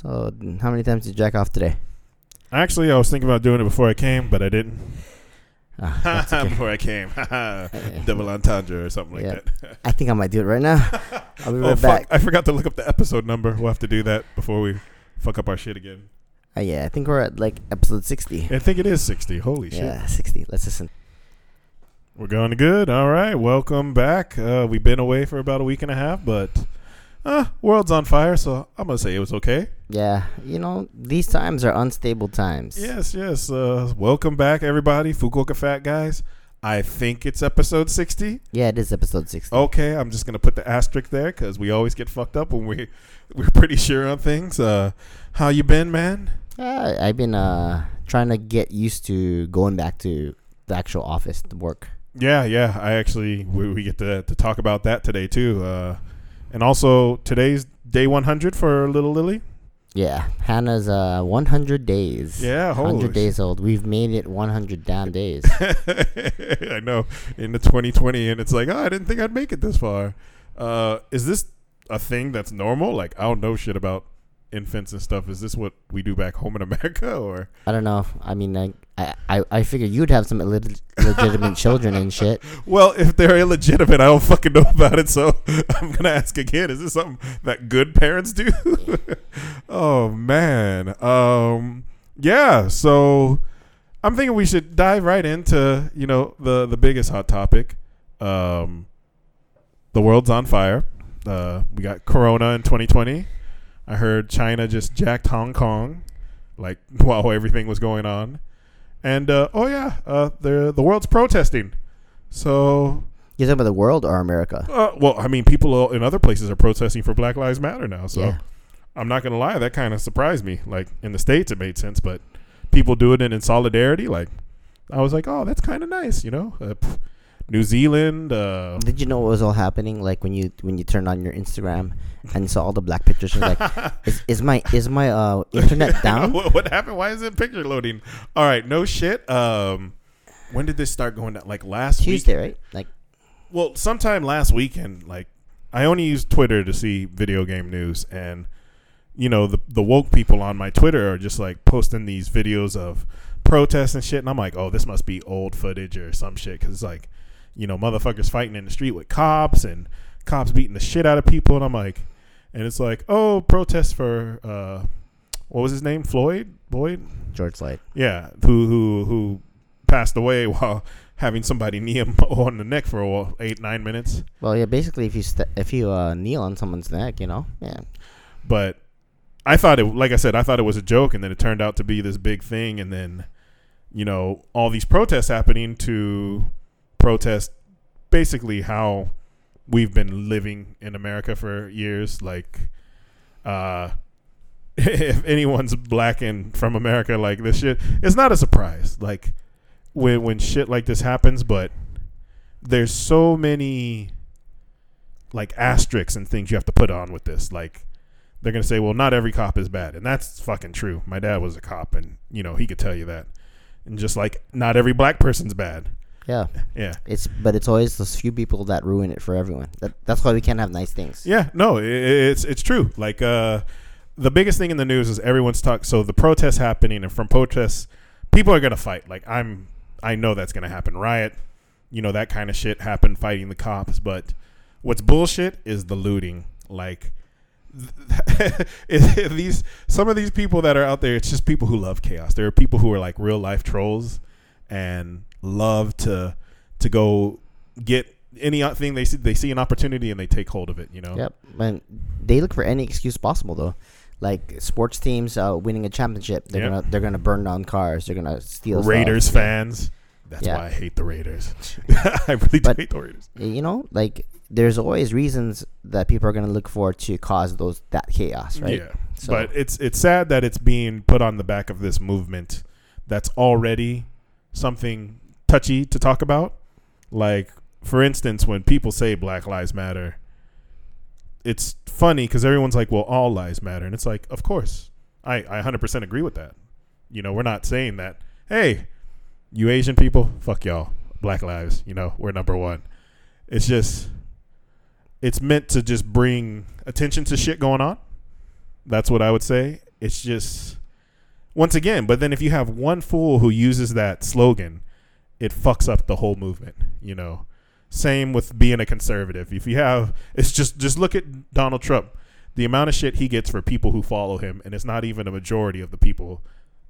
so how many times did you jack off today? Actually, I was thinking about doing it before I came, but I didn't. That's okay. before I came. Double entendre or something like Yeah. that. I think I might do it right now. I'll be oh, right fuck. back. I forgot to look up the episode number. We'll have to do that before we fuck up our shit again. Uh, yeah, I think we're at like episode 60. I think it is 60. Holy shit. Yeah, 60. Let's listen. We're going good. All right. Welcome back. Uh, we've been away for about a week and a half, but uh, world's on fire, so I'm going to say it was okay. Yeah, you know, these times are unstable times. Yes, yes. Uh, welcome back, everybody. Fukuoka Fat Guys. I think it's episode 60. Yeah, it is episode 60. Okay, I'm just gonna put the asterisk there because we always get fucked up when we we're pretty sure on things. Uh, how you been, man? Uh, I've been uh trying to get used to going back to the actual office to work. Yeah, yeah. I actually we, we get to to talk about that today too. And also today's day 100 for little Lily. Yeah, Hannah's uh 100 days. Yeah, holy 100 days old. We've made it 100 damn days. I know in the 2020, and it's like, oh, I didn't think I'd make it this far. Uh, is this a thing that's normal? Like, I don't know shit about infants and stuff. Is this what we do back home in America, or? I don't know. I mean, I I, I, figured you'd have some illeg- legitimate children and shit. Well, if they're illegitimate, I don't fucking know about it. So I'm gonna ask again: Is this something that good parents do? oh man, um, yeah. So I'm thinking we should dive right into you know the the biggest hot topic. Um, the world's on fire. Uh, we got Corona in 2020. I heard China just jacked Hong Kong, like while everything was going on. And uh, oh yeah, uh, the the world's protesting. So You talking about the world or America? uh, well, I mean, people in other places are protesting for Black Lives Matter now. So Yeah. I'm not gonna lie, that kind of surprised me. Like in the states, it made sense, but people doing it in solidarity, like I was like, oh, that's kind of nice, you know. Uh, New Zealand, uh, Did you know what was all happening? Like when you when you turned on your Instagram and saw all the black pictures, you're like, is, is my is my uh internet down? what, what happened? Why is it picture loading? All right, no shit. Um, when did this start going down? Like last week. Tuesday, week? right? Like Well, sometime last weekend, like I only use Twitter to see video game news, and you know the the woke people on my Twitter are just like posting these videos of protests and shit, and I'm like, oh, this must be old footage or some shit, because it's like, you know, motherfuckers fighting in the street with cops and cops beating the shit out of people, and I'm like, and it's like, oh, protests for uh, what was his name, Floyd Boyd, George Floyd. yeah, who who who passed away while having somebody knee him on the neck for eight nine minutes. Well, yeah. Basically, if you st- if you uh, kneel on someone's neck, you know, yeah, But I thought it, like I said, I thought it was a joke, and then it turned out to be this big thing, and then you know all these protests happening to protest basically how we've been living in America for years. Like, uh, if anyone's black and from America, like this shit, it's not a surprise. Like when when shit like this happens, but there's so many like asterisks and things you have to put on with this. Like they're gonna say, well, not every cop is bad, and that's fucking true. My dad was a cop, and you know he could tell you that. And just like not every black person's bad. Yeah. Yeah, It's but it's always those few people that ruin it for everyone. That that's why we can't have nice things. yeah, no, i it's it's true. Like uh, the biggest thing in the news is everyone's talk. So the protests happening, and from protests, people are gonna fight. Like I'm, I know that's gonna happen. Riot, you know that kind of shit happened. fighting the cops. But what's bullshit is the looting. Like it- these some of these people that are out there, it's just people who love chaos. There are people who are like real life trolls and love to to go get anything they see they see an opportunity and they take hold of it. You know. Yep. And they look for any excuse possible though. Like sports teams uh, winning a championship, they're Yep. gonna they're gonna burn down cars. They're gonna steal stuff. Raiders fans. That's Yeah. why I hate the Raiders. I really do But- hate the Raiders. You know, like there's always reasons that people are gonna look for to cause those that chaos, right? Yeah. So- But it's it's sad that it's being put on the back of this movement that's already something touchy to talk about. Like for instance, when people say Black Lives Matter, it's funny because everyone's like, "Well, all lives matter," and it's like, of course, I I 100% agree with that. You know, we're not saying that. Hey, you Asian people, fuck y'all. Black lives, you know, we're number one. It's just it's meant to just bring attention to shit going on. That's what I would say. It's just once again, but then if you have one fool who uses that slogan, it fucks up the whole movement, you know. Same with being a conservative. If you have it's just just look at Donald Trump. The amount of shit he gets for people who follow him and it's not even a majority of the people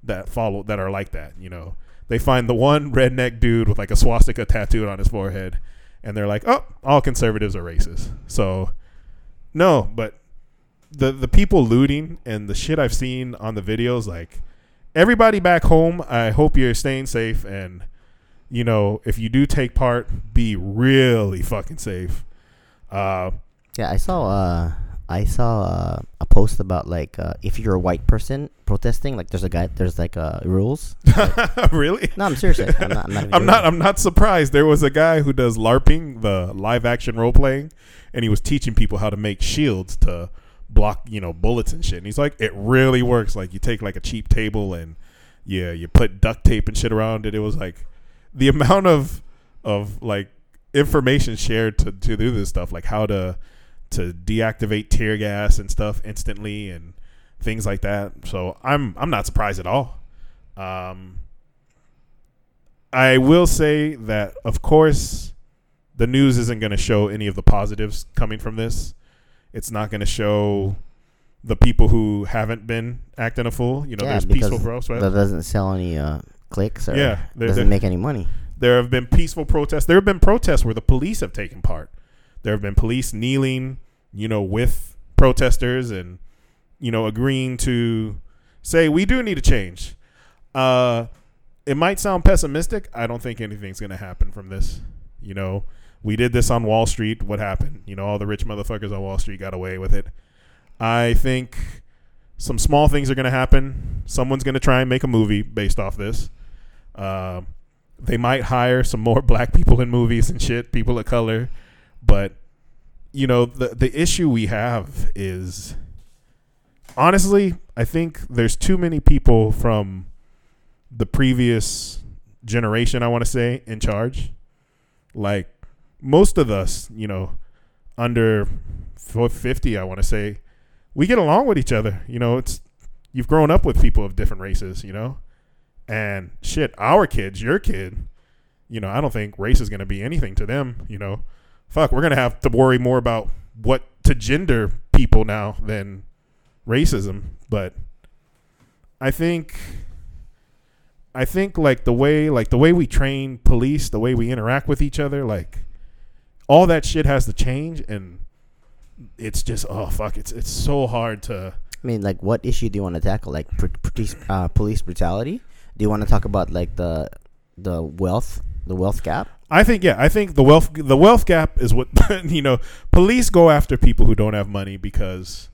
that follow that are like that, you know. They find the one redneck dude with like a swastika tattooed on his forehead and they're like, "Oh, all conservatives are racist." So no, but the the people looting and the shit I've seen on the videos like everybody back home, I hope you're staying safe and you know, if you do take part, be really fucking safe. Uh, Yeah, I saw uh I saw uh, a post about like uh, if you're a white person protesting, like there's a guy there's like uh rules. really? No, I'm serious. I'm not. I'm not. I'm not. I'm not surprised. There was a guy who does LARPing, the live action role playing, and he was teaching people how to make shields to block, you know, bullets and shit. And he's like, it really works. Like you take like a cheap table and yeah, you put duct tape and shit around it. It was like the amount of of like information shared to to do this stuff, like how to to deactivate tear gas and stuff instantly and things like that. So I'm I'm not surprised at all. Um, I will say that, of course, the news isn't going to show any of the positives coming from this. It's not going to show the people who haven't been acting a fool. You know, Yeah, there's peaceful protests. That doesn't sell any uh, clicks or Yeah, there- doesn't there- make any money. There have been peaceful protests. There have been protests where the police have taken part. There have been police kneeling, you know, with protesters and, you know, agreeing to say we do need a change. Uh, it might sound pessimistic. I don't think anything's going to happen from this. You know, we did this on Wall Street. What happened? You know, all the rich motherfuckers on Wall Street got away with it. I think some small things are going to happen. Someone's going to try and make a movie based off this. Uh, they might hire some more black people in movies and shit, people of color. But you know, the the issue we have is honestly, I think there's too many people from the previous generation, I want to say, in charge. Like most of us, you know, under 50, I want to say, we get along with each other. You know, it's you've grown up with people of different races, you know? And shit, our kids, your kid, you know, I don't think race is going to be anything to them, you know. Fuck, we're going to have to worry more about what to gender people now than racism, but I think I think like the way like the way we train police, the way we interact with each other, like all that shit has to change and it's just oh fuck, it's it's so hard to I mean, like, what issue do you want to tackle? Like, police, uh, police brutality? Do you want to talk about like the the wealth, the wealth gap? I think yeah, I think the wealth the wealth gap is what you know. Police go after people who don't have money because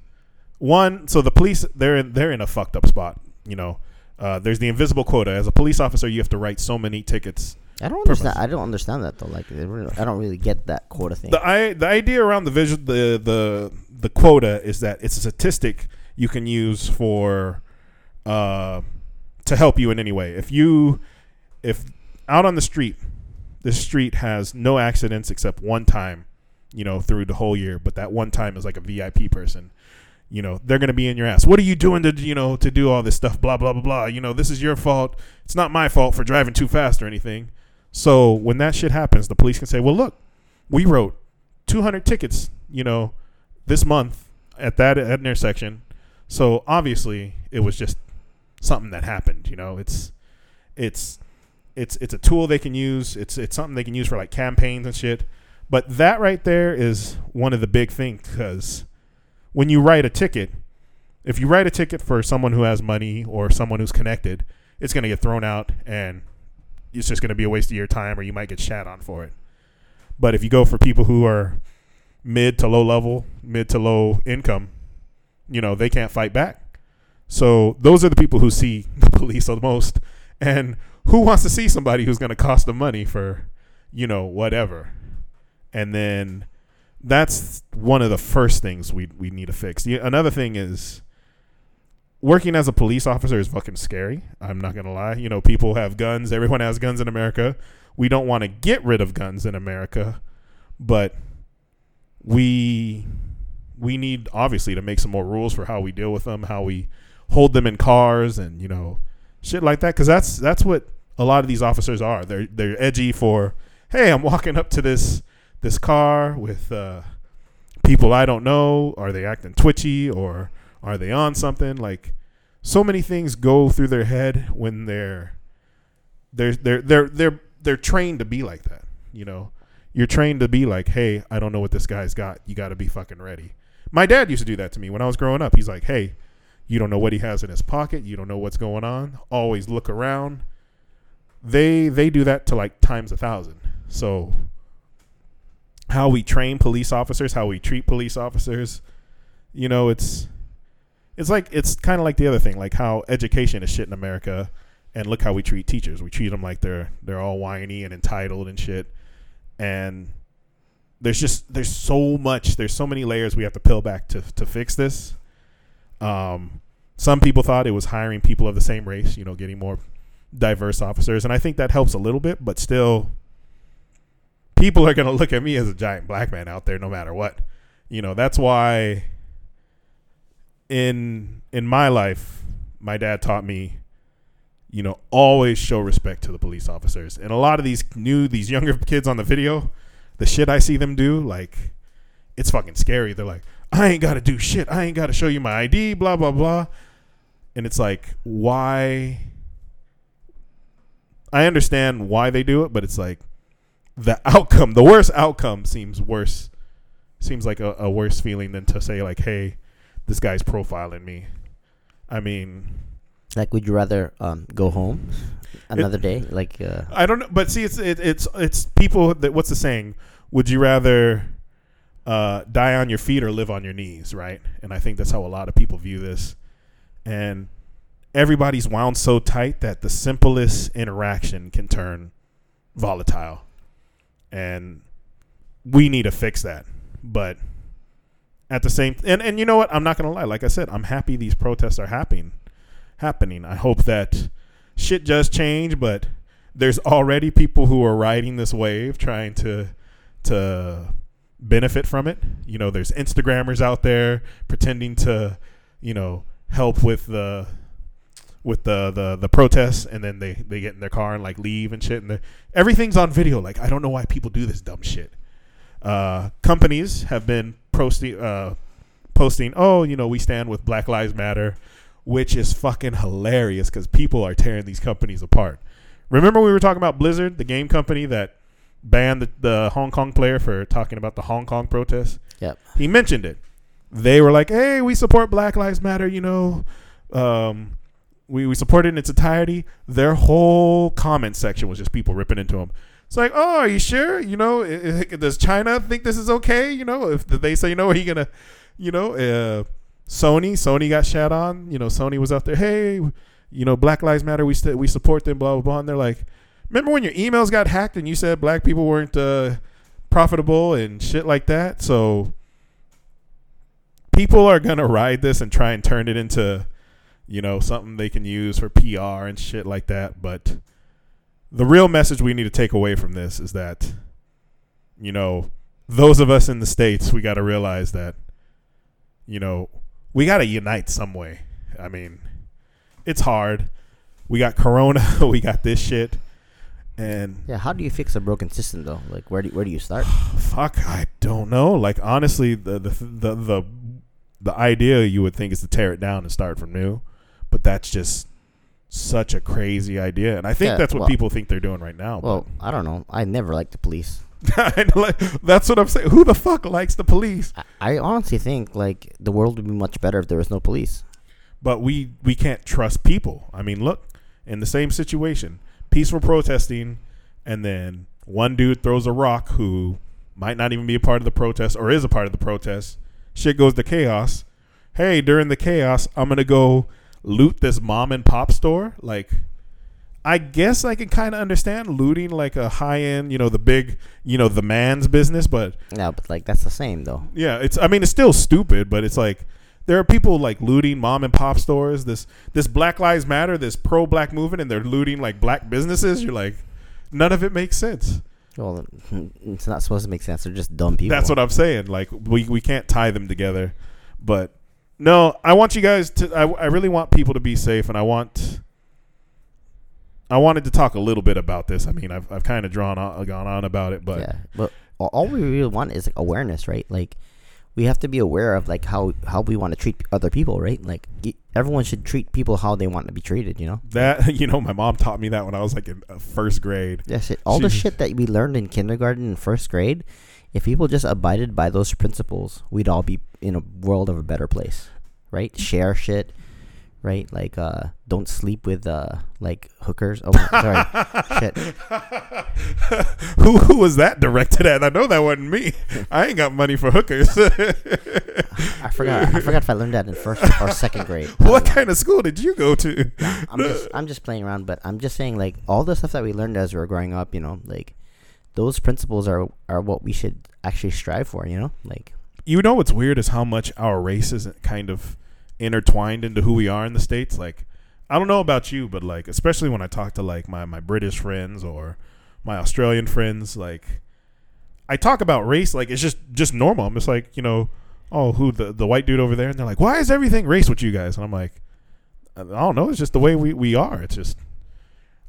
one, so the police they're in, they're in a fucked up spot. You know, uh, there's the invisible quota. As a police officer, you have to write so many tickets. I don't understand. I don't understand that though. Like, I don't really get that quota thing. The I the idea around the visual the the the quota is that it's a statistic you can use for uh to help you in any way. If you if out on the street, the street has no accidents except one time, you know, through the whole year, but that one time is like a VIP person. You know, they're gonna be in your ass. What are you doing to you know to do all this stuff? Blah blah blah blah. You know, this is your fault. It's not my fault for driving too fast or anything. So when that shit happens, the police can say, "Well, look, we wrote 200 tickets, you know, this month at that, at intersection. So obviously, it was just something that happened. You know, it's it's it's it's a tool they can use. It's it's something they can use for like campaigns and shit. But that right there is one of the big things because when you write a ticket, if you write a ticket for someone who has money or someone who's connected, it's gonna get thrown out and it's just gonna be a waste of your time, or you might get shat on for it. But if you go for people who are mid to low level, mid to low income, you know, they can't fight back. So those are the people who see the police the most. And who wants to see somebody who's going to cost them money for, you know, whatever? And then that's one of the first things we we need to fix. The, another thing is working as a police officer is fucking scary. I'm not gonna lie. You know, people have guns. Everyone has guns in America. We don't want to get rid of guns in America, but we we need obviously to make some more rules for how we deal with them, how we hold them in cars, and you know, shit like that. Because that's that's what a lot of these officers are. They're they're edgy for, hey, I'm walking up to this this car with uh, people I don't know. Are they acting twitchy or are they on something? Like so many things go through their head when they're they're they're they're they're they're trained to be like that. You know, you're trained to be like, hey, I don't know what this guy's got. You got to be fucking ready. My dad used to do that to me when I was growing up. He's like, hey, you don't know what he has in his pocket. You don't know what's going on. Always look around. They they do that to like times a thousand. So how we train police officers, how we treat police officers, you know, it's it's like it's kind of like the other thing, like how education is shit in America, and look how we treat teachers. We treat them like they're they're all whiny and entitled and shit, and there's just there's so much there's so many layers we have to peel back to to fix this. Um, some people thought it was hiring people of the same race, you know, getting more diverse officers, and I think that helps a little bit, but still, people are gonna look at me as a giant black man out there, no matter what. You know, that's why in in my life, my dad taught me, you know, always show respect to the police officers. And a lot of these new these younger kids on the video, the shit I see them do, like it's fucking scary. They're like, I ain't gotta do shit. I ain't gotta show you my ID, blah blah blah. And it's like, why I understand why they do it, but it's like the outcome, the worst outcome seems worse seems like a, a worse feeling than to say like, hey, this guy's profiling me. I mean, Like, would you rather um, go home another day? Like, uh, I don't know, but see, it's it, it's it's people that what's the saying? Would you rather uh, die on your feet or live on your knees? Right, and I think that's how a lot of people view this, and everybody's wound so tight that the simplest interaction can turn volatile, and we need to fix that. But at the same and and you know what? I'm not gonna lie. Like I said, I'm happy these protests are happening. Happening. I hope that shit does change, but there's already people who are riding this wave, trying to to benefit from it. You know, there's Instagrammers out there pretending to, you know, help with the with the the the protests, and then they they get in their car and like leave and shit, and everything's on video. Like I don't know why people do this dumb shit. Uh, companies have been posting uh, posting, oh, you know, we stand with Black Lives Matter, which is fucking hilarious because people are tearing these companies apart. Remember we were talking about Blizzard, the game company that banned the, the Hong Kong player for talking about the Hong Kong protests? Yep. He mentioned it. They were like, hey, we support Black Lives Matter, you know. Um, we, we support it in its entirety. Their whole comment section was just people ripping into him. It's like, oh, are you sure? You know, i- i- does China think this is okay? You know, if they say no, are you gonna, you know, uh, Sony, Sony got shat on. You know, Sony was out there, hey, you know, Black Lives Matter, we st- we support them, blah blah blah. And they're like, remember when your emails got hacked and you said black people weren't uh, profitable and shit like that? So people are gonna ride this and try and turn it into, you know, something they can use for PR and shit like that. But the real message we need to take away from this is that, you know, those of us in the states, we got to realize that, you know, we got to unite some way. I mean, it's hard. We got Corona, we got this shit, and yeah. How do you fix a broken system though? Like, where do where do you start? fuck, I don't know. Like honestly, the the the the, the idea you would think is to tear it down and start from new, but that's just such a crazy idea, and I think Yeah, that's what well- people think they're doing right now. Well, I don't know. I never liked the police. but I know, like, that's what I'm saying. Who the fuck likes the police? I, I honestly think like the world would be much better if there was no police. But we we can't trust people. I mean, look, in the same situation, peaceful protesting, and then one dude throws a rock who might not even be a part of the protest or is a part of the protest. Shit goes to chaos. Hey, during the chaos, I'm gonna go loot this mom and pop store. Like, I guess I can kind of understand looting like a high end, you know, the big, you know, the man's business, but Yeah, but like that's the same though. yeah, it's. I mean, it's still stupid, but it's like there are people like looting mom and pop stores. This this Black Lives Matter, this pro black movement, and they're looting like black businesses. You're like, none of it makes sense. Well, it's not supposed to make sense. They're just dumb people. That's what I'm saying. Like we we can't tie them together. But no, I want you guys to. I, I really want people to be safe, and I want. I wanted to talk a little bit about this. I mean, I've I've kind of drawn on, gone on about it, but yeah, but all- we really want is like awareness, right? Like we have to be aware of like how how we want to treat other people, right? Like everyone should treat people how they want to be treated, you know? that you know, my mom taught me that when I was like in uh, first grade. Yes, it, all the shit that we learned in kindergarten and first grade. If people just abided by those principles, we'd all be in a world of a better place, right? Share shit, right? Like, uh, don't sleep with uh, like hookers. Oh, sorry, shit. who who was that directed at? I know that wasn't me. I ain't got money for hookers. I forgot. I forgot if I learned that in first or second grade. What know. kind of school did you go to? I'm just I'm just playing around, but I'm just saying like all the stuff that we learned as we were growing up, you know, like those principles are are what we should actually strive for, you know? Like you know what's weird is how much our race is kind of intertwined into who we are in the states like i don't know about you but like especially when i talk to like my, my british friends or my australian friends like i talk about race like it's just just normal. I'm just like you know oh who the, the white dude over there? And they're like why is everything race with you guys? And i'm like i don't know. It's just the way we, we are. It's just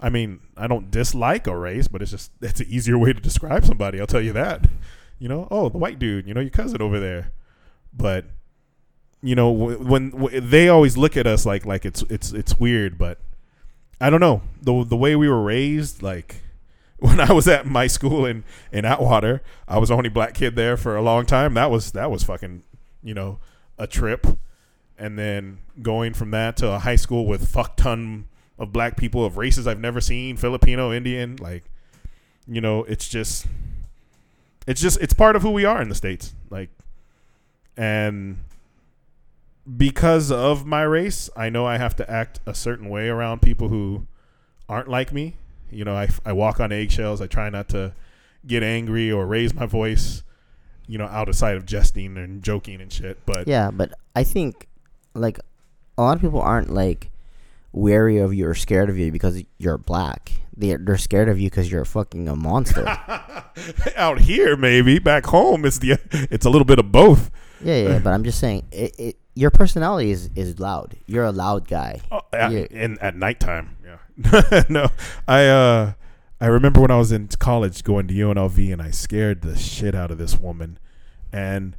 i mean i don't dislike a race but it's just it's an easier way to describe somebody i'll tell you that. You know, oh, the white dude, you know, your cousin over there. But you know, w- when they always look at us like like it's it's it's weird, but I don't know the the way we were raised. Like when I was at my school in in Atwater, I was the only black kid there for a long time. That was that was fucking you know a trip, and then going from that to a high school with fuck ton of black people of races I've never seen, Filipino, Indian, like you know, it's just it's just it's part of who we are in the states like and because of my race i know i have to act a certain way around people who aren't like me. You know i, I walk on eggshells. I try not to get angry or raise my voice you know out of sight of jesting and joking and shit but yeah, but I think like a lot of people aren't like wary of you or scared of you because you're black. They're they're scared of you because you're fucking a monster. out here maybe back home it's the it's a little bit of both yeah, yeah, but I'm just saying it, it your personality is is loud. You're a loud guy. Oh, at, in at nighttime. Yeah. no, I uh, I remember when I was in college going to UNLV and I scared the shit out of this woman, and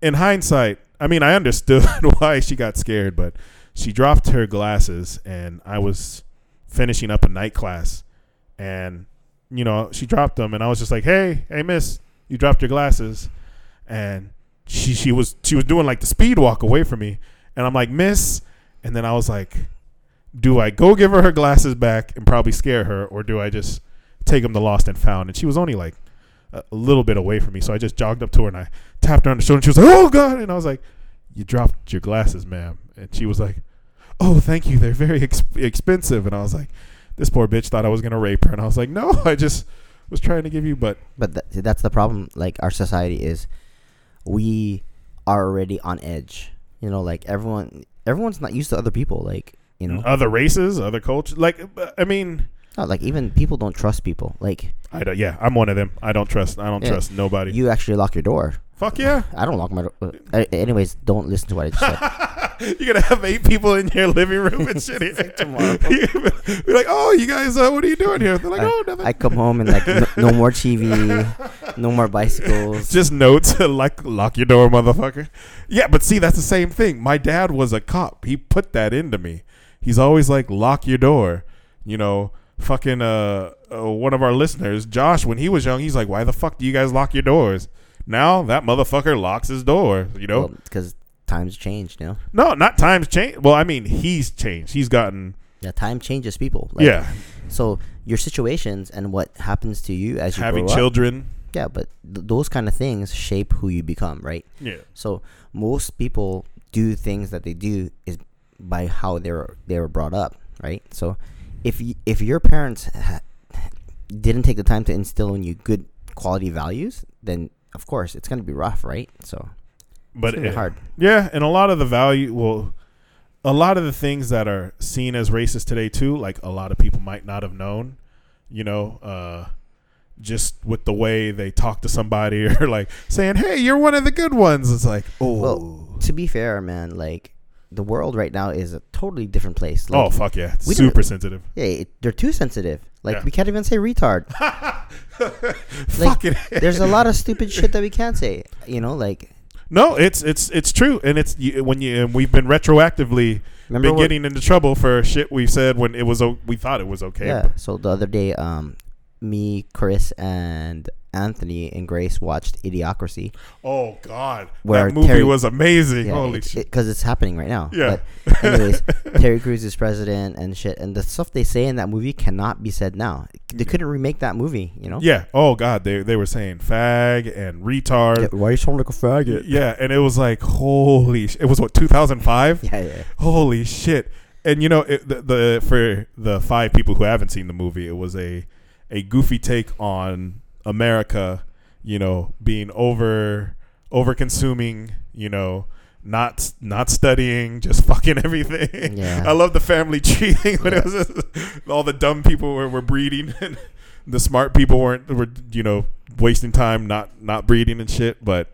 in hindsight, I mean, I understood why she got scared, but she dropped her glasses and I was finishing up a night class, and you know she dropped them and I was just like, hey, hey, miss, you dropped your glasses, and she she was she was doing like the speed walk away from me, and I'm like, miss, and then I was like do I go give her her glasses back and probably scare her, or do I just take them to lost and found? And she was only like a, little bit away from me, so I just jogged up to her and I tapped her on the shoulder. And she was like, "Oh God!" And I was like, "You dropped your glasses, ma'am." And she was like, "Oh, thank you. They're very ex- expensive." And I was like, "This poor bitch thought I was gonna rape her." And I was like, "No, I just was trying to give you." But But th- that's the problem. Like our society is, we are already on edge. You know, like everyone, everyone's not used to other people. Like you know, other races, other cultures, like uh, I mean, no, like even people don't trust people. Like I don't, yeah, I'm one of them. I don't trust. I don't Yeah. trust nobody. you actually lock your door. Fuck yeah. I don't lock my door. Uh, anyways, don't listen to what I just said. You're gonna have eight people in your living room and shit. Here. tomorrow. Be like, oh, you guys, uh, what are you doing here? They're like, I- oh, nothing. I come home and like no, no more TV, no more bicycles. Just notes like lock your door, motherfucker. Yeah, but see, that's the same thing. My dad was a cop. He put that into me. He's always like, lock your door. You know, fucking uh, uh one of our listeners, Josh, when he was young, he's like, why the fuck do you guys lock your doors? Now that motherfucker locks his door. You know, because times changed. You know, no, not times change. Well, I mean, he's changed. He's gotten. yeah, time changes people. Like, yeah, So your situations and what happens to you as you having grow up, children. yeah, but th- those kind of things shape who you become, right? Yeah. So most people do things that they do is by how they're they were brought up, right? So if if your parents ha- didn't take the time to instill in you good quality values, then of course it's gonna be rough, right? So but it's it- hard. Yeah, and a lot of the value, well, a lot of the things that are seen as racist today too, like a lot of people might not have known. You know, uh, just with the way they talk to somebody or like saying, "Hey, you're one of the good ones." It's like, oh, Well, to be fair, man, like the world right now is a totally different place. Like, oh, fuck yeah, we super sensitive. yeah, it, they're too sensitive. Like Yeah. we can't even say retard. Fucking There's a lot of stupid shit that we can't say. You know, like no, it's it's it's true, and it's you, when you and we've been retroactively remember been getting into trouble for shit we said when it was we thought it was okay. Yeah. So the other day, um, me, Chris, and Anthony and Grace watched Idiocracy. Oh God, Where that movie Terry- was amazing. Yeah, Holy shit! because it's happening right now. Yeah. But anyways, Terry Crews is president and shit, and the stuff they say in that movie cannot be said now. They couldn't remake that movie. You know. yeah. Oh God, they they were saying fag and retard. Yeah, Why you sound like a faggot? Yeah, and it was like holy. Sh- it was what 2005. Yeah, yeah. Holy shit! And you know, it, the, the for the five people who haven't seen the movie, it was a a goofy take on America. You know, being over over consuming. You know. Not not studying, just fucking everything. Yeah. I love the family tree thing when it was just, all the dumb people were, were breeding and the smart people weren't were you know wasting time not not breeding and shit. But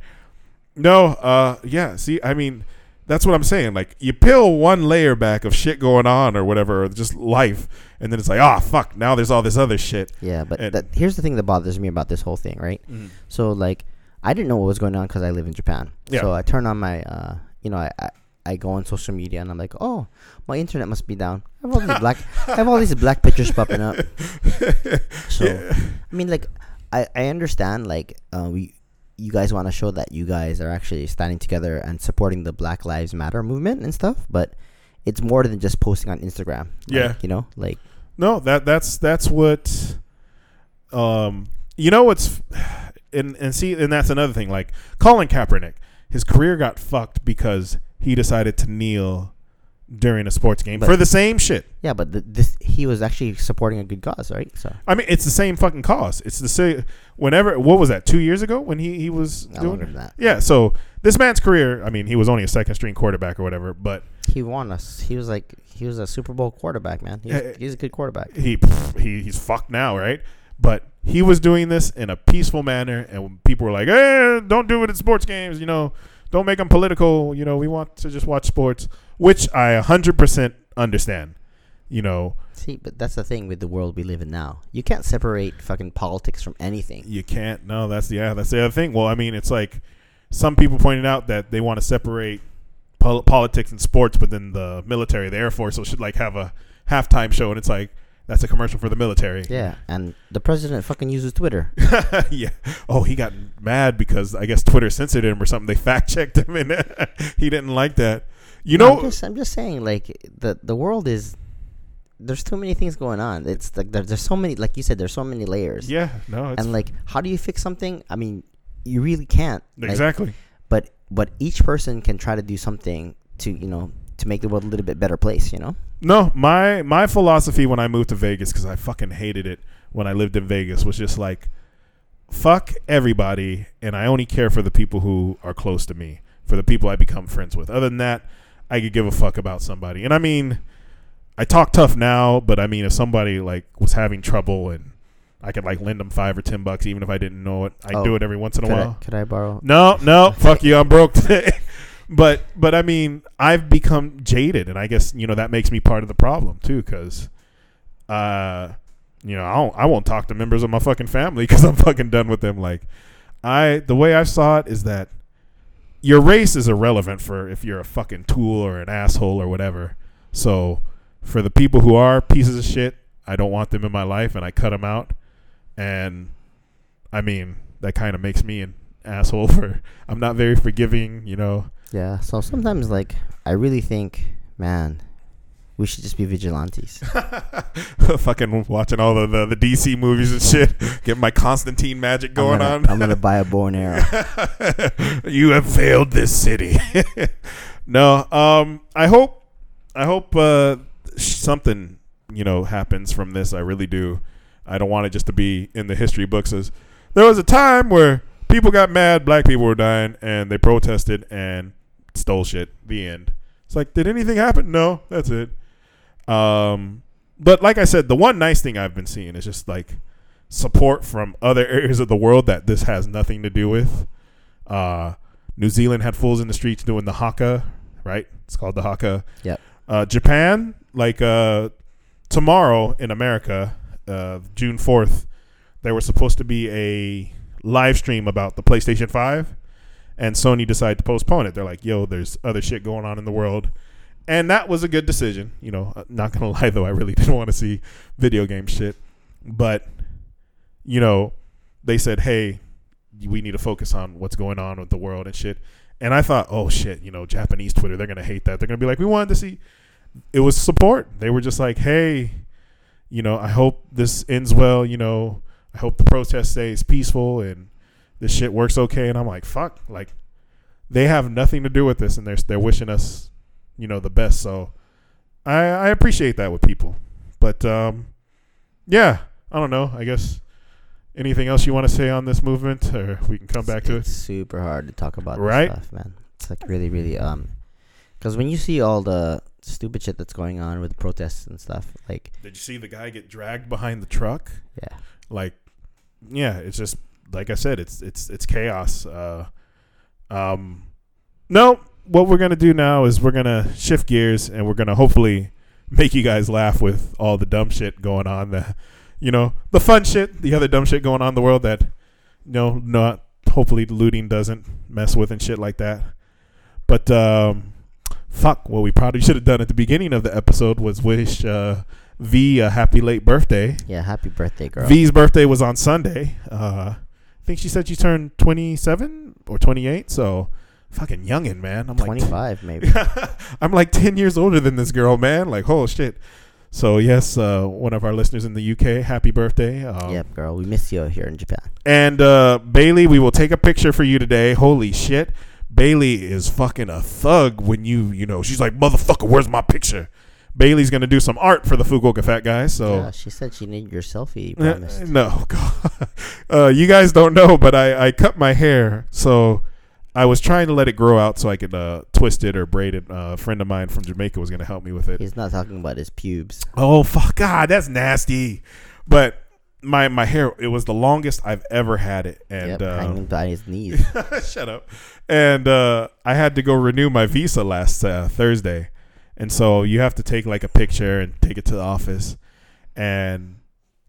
no, uh, yeah. See, I mean, that's what I'm saying. Like, you peel one layer back of shit going on or whatever, or just life, and then it's like, ah, fuck. Now there's all this other shit. Yeah, but And- that, here's the thing that bothers me about this whole thing, right? So like, I didn't know what was going on because I live in Japan. Yeah. So I turn on my, uh, you know, I, I I go on social media and I'm like, oh, my internet must be down. I have all these black, I have all these black pictures popping up. So I mean, like, I I understand like uh, we. You guys want to show that you guys are actually standing together and supporting the Black Lives Matter movement and stuff, but it's more than just posting on Instagram. Like, Yeah. you know, like No, that that's that's what. Um, you know what's, and and see, and that's another thing. Like Colin Kaepernick, his career got fucked because he decided to kneel during a sports game But- for the same shit. yeah, but th- this he was actually supporting a good cause, right? So I mean, it's the same fucking cause. It's the same. Whenever, what was that? Two years ago when he he was not doing that. Yeah. So this man's career. I mean, he was only a second string quarterback or whatever, but He won us. He was like he was a Super Bowl quarterback, man. He was, Yeah, he's a good quarterback. he he he's fucked now, right? But he was doing this in a peaceful manner, and people were like, "Eh, don't do it in sports games," you know, don't make them political. You know, we want to just watch sports, which I 100% understand. You know, See, but that's the thing with the world we live in now. You can't separate fucking politics from anything. you can't. No, that's the yeah, that's the other thing. Well, I mean, it's like some people pointed out that they want to separate pol- politics and sports, but then the military, the Air Force, will should like have a halftime show, and it's like that's a commercial for the military. Yeah, and the president fucking uses Twitter. yeah. Oh, he got mad because I guess Twitter censored him or something. They fact checked him, and he didn't like that. You No, know, I'm just, I'm just saying, like the the world is. There's too many things going on. It's like there, there's so many, like you said, there's so many layers. yeah, no, it's and like, how do you fix something? I mean, you really can't. Like, exactly. but but each person can try to do something to you know to make the world a little bit better place. You know. No, my my philosophy when I moved to Vegas because I fucking hated it when I lived in Vegas was just like, fuck everybody, and I only care for the people who are close to me, for the people I become friends with. Other than that, I could give a fuck about somebody. And I mean, I talk tough now, but I mean, if somebody like was having trouble and I could like lend them five or ten bucks, even if I didn't know it, I Oh, do it every once in a I, while. could I borrow? No, no, fuck you. I'm broke today. but but I mean, I've become jaded, and I guess you know that makes me part of the problem too, because uh, you know, I don't, I won't talk to members of my fucking family because I'm fucking done with them. Like, I the way I saw it is that your race is irrelevant for if you're a fucking tool or an asshole or whatever. So for the people who are pieces of shit, I don't want them in my life, and I cut them out. And I mean, that kind of makes me an asshole for I'm not very forgiving, you know. Yeah. So sometimes, like, I really think, man, we should just be vigilantes. Fucking watching all the, the the DC movies and shit, Get my Constantine magic going I'm gonna, on. I'm gonna buy a bow and arrow. you have failed this city. no, um, I hope, I hope uh, something you know happens from this. I really do. I don't want it just to be in the history books as there was a time where people got mad, black people were dying, and they protested and stole shit. The end. It's like, did anything happen? No, that's it. Um, but like I said, the one nice thing I've been seeing is just like support from other areas of the world that this has nothing to do with. Uh, New Zealand had fools in the streets doing the haka, right? It's called the haka. Yep. Uh, Japan, like uh, tomorrow in America, uh, June fourth, there was supposed to be a live stream about the PlayStation Five, and Sony decided to postpone it. They're like, "Yo, there's other shit going on in the world." And that was a good decision. You know, uh, not gonna lie though, I really didn't want to see video game shit. But, you know, they said, hey, we need to focus on what's going on with the world and shit. And I thought, oh shit, you know, Japanese Twitter, they're gonna hate that. They're gonna be like, we wanted to see. It was support. They were just like, hey, you know, I hope this ends well. You know, I hope the protest stays peaceful and this shit works okay. And I'm like, fuck, like they have nothing to do with this, and they're they're wishing us, you know, the best. So I I appreciate that with people, but um, yeah, I don't know. I guess anything else you want to say on this movement, or we can come back to it's it. super hard to talk about Right? this stuff, man. It's like really, really um, because when you see all the stupid shit that's going on with the protests and stuff, like Did you see the guy get dragged behind the truck? yeah, Like, yeah, it's just like I said, it's it's it's chaos. Uh, um, no, what we're gonna do now is we're gonna shift gears and we're gonna hopefully make you guys laugh with all the dumb shit going on. The, you know, the fun shit, the other dumb shit going on in the world that, you know, not hopefully looting doesn't mess with and shit like that. But um, fuck, what we probably should have done at the beginning of the episode was wish uh, V a happy late birthday. yeah. Happy birthday, girl. V's birthday was on Sunday. Uh, I think she said she turned 27 or 28. So fucking youngin, man. I'm like, Twenty five, maybe. I'm like 10 years older than this girl, man. Like, oh shit. So yes, uh, one of our listeners in the UK, happy birthday. Um, yep, girl. We miss you here in Japan. And uh, Bailey, we will take a picture for you today. Holy shit. Bailey is fucking a thug when you, you know, she's like, motherfucker, where's my picture? Bailey's going to do some art for the Fukuoka Fat Guys. So yeah, she said she needed your selfie. You Uh, no, God. Uh, you guys don't know, but I, I cut my hair, so I was trying to let it grow out so I could uh, twist it or braid it. Uh, a friend of mine from Jamaica was going to help me with it. He's not talking about his pubes. Oh fuck, God, that's nasty. But my my hair, it was the longest I've ever had it, and yep, uh, hanging by his knees. Shut up. And uh, I had to go renew my visa last uh, Thursday. And so you have to take like a picture and take it to the office. And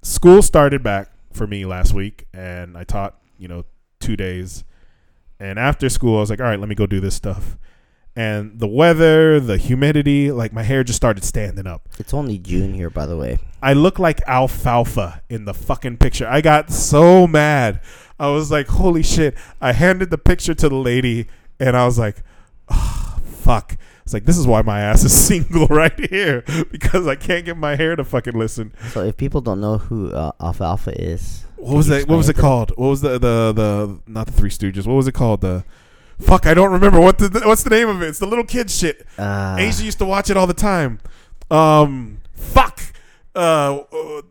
school started back for me last week. And I taught, you know, two days. And after school, I was like, all right, let me go do this stuff. And the weather, the humidity, like my hair just started standing up. It's only June here, by the way. I look like alfalfa in the fucking picture. I got so mad. I was like, holy shit. I handed the picture to the lady and I was like, oh, fuck. It's like, this is why my ass is single right here because I can't get my hair to fucking listen. So if people don't know who uh, Alfalfa is, What was that? What was it called? What was the, the, the, not the Three Stooges. What was it called? The, fuck, I don't remember. What the, what's the name of it? It's the little kid shit. uh, Asia used to watch it all the time. Um, fuck. Uh, uh,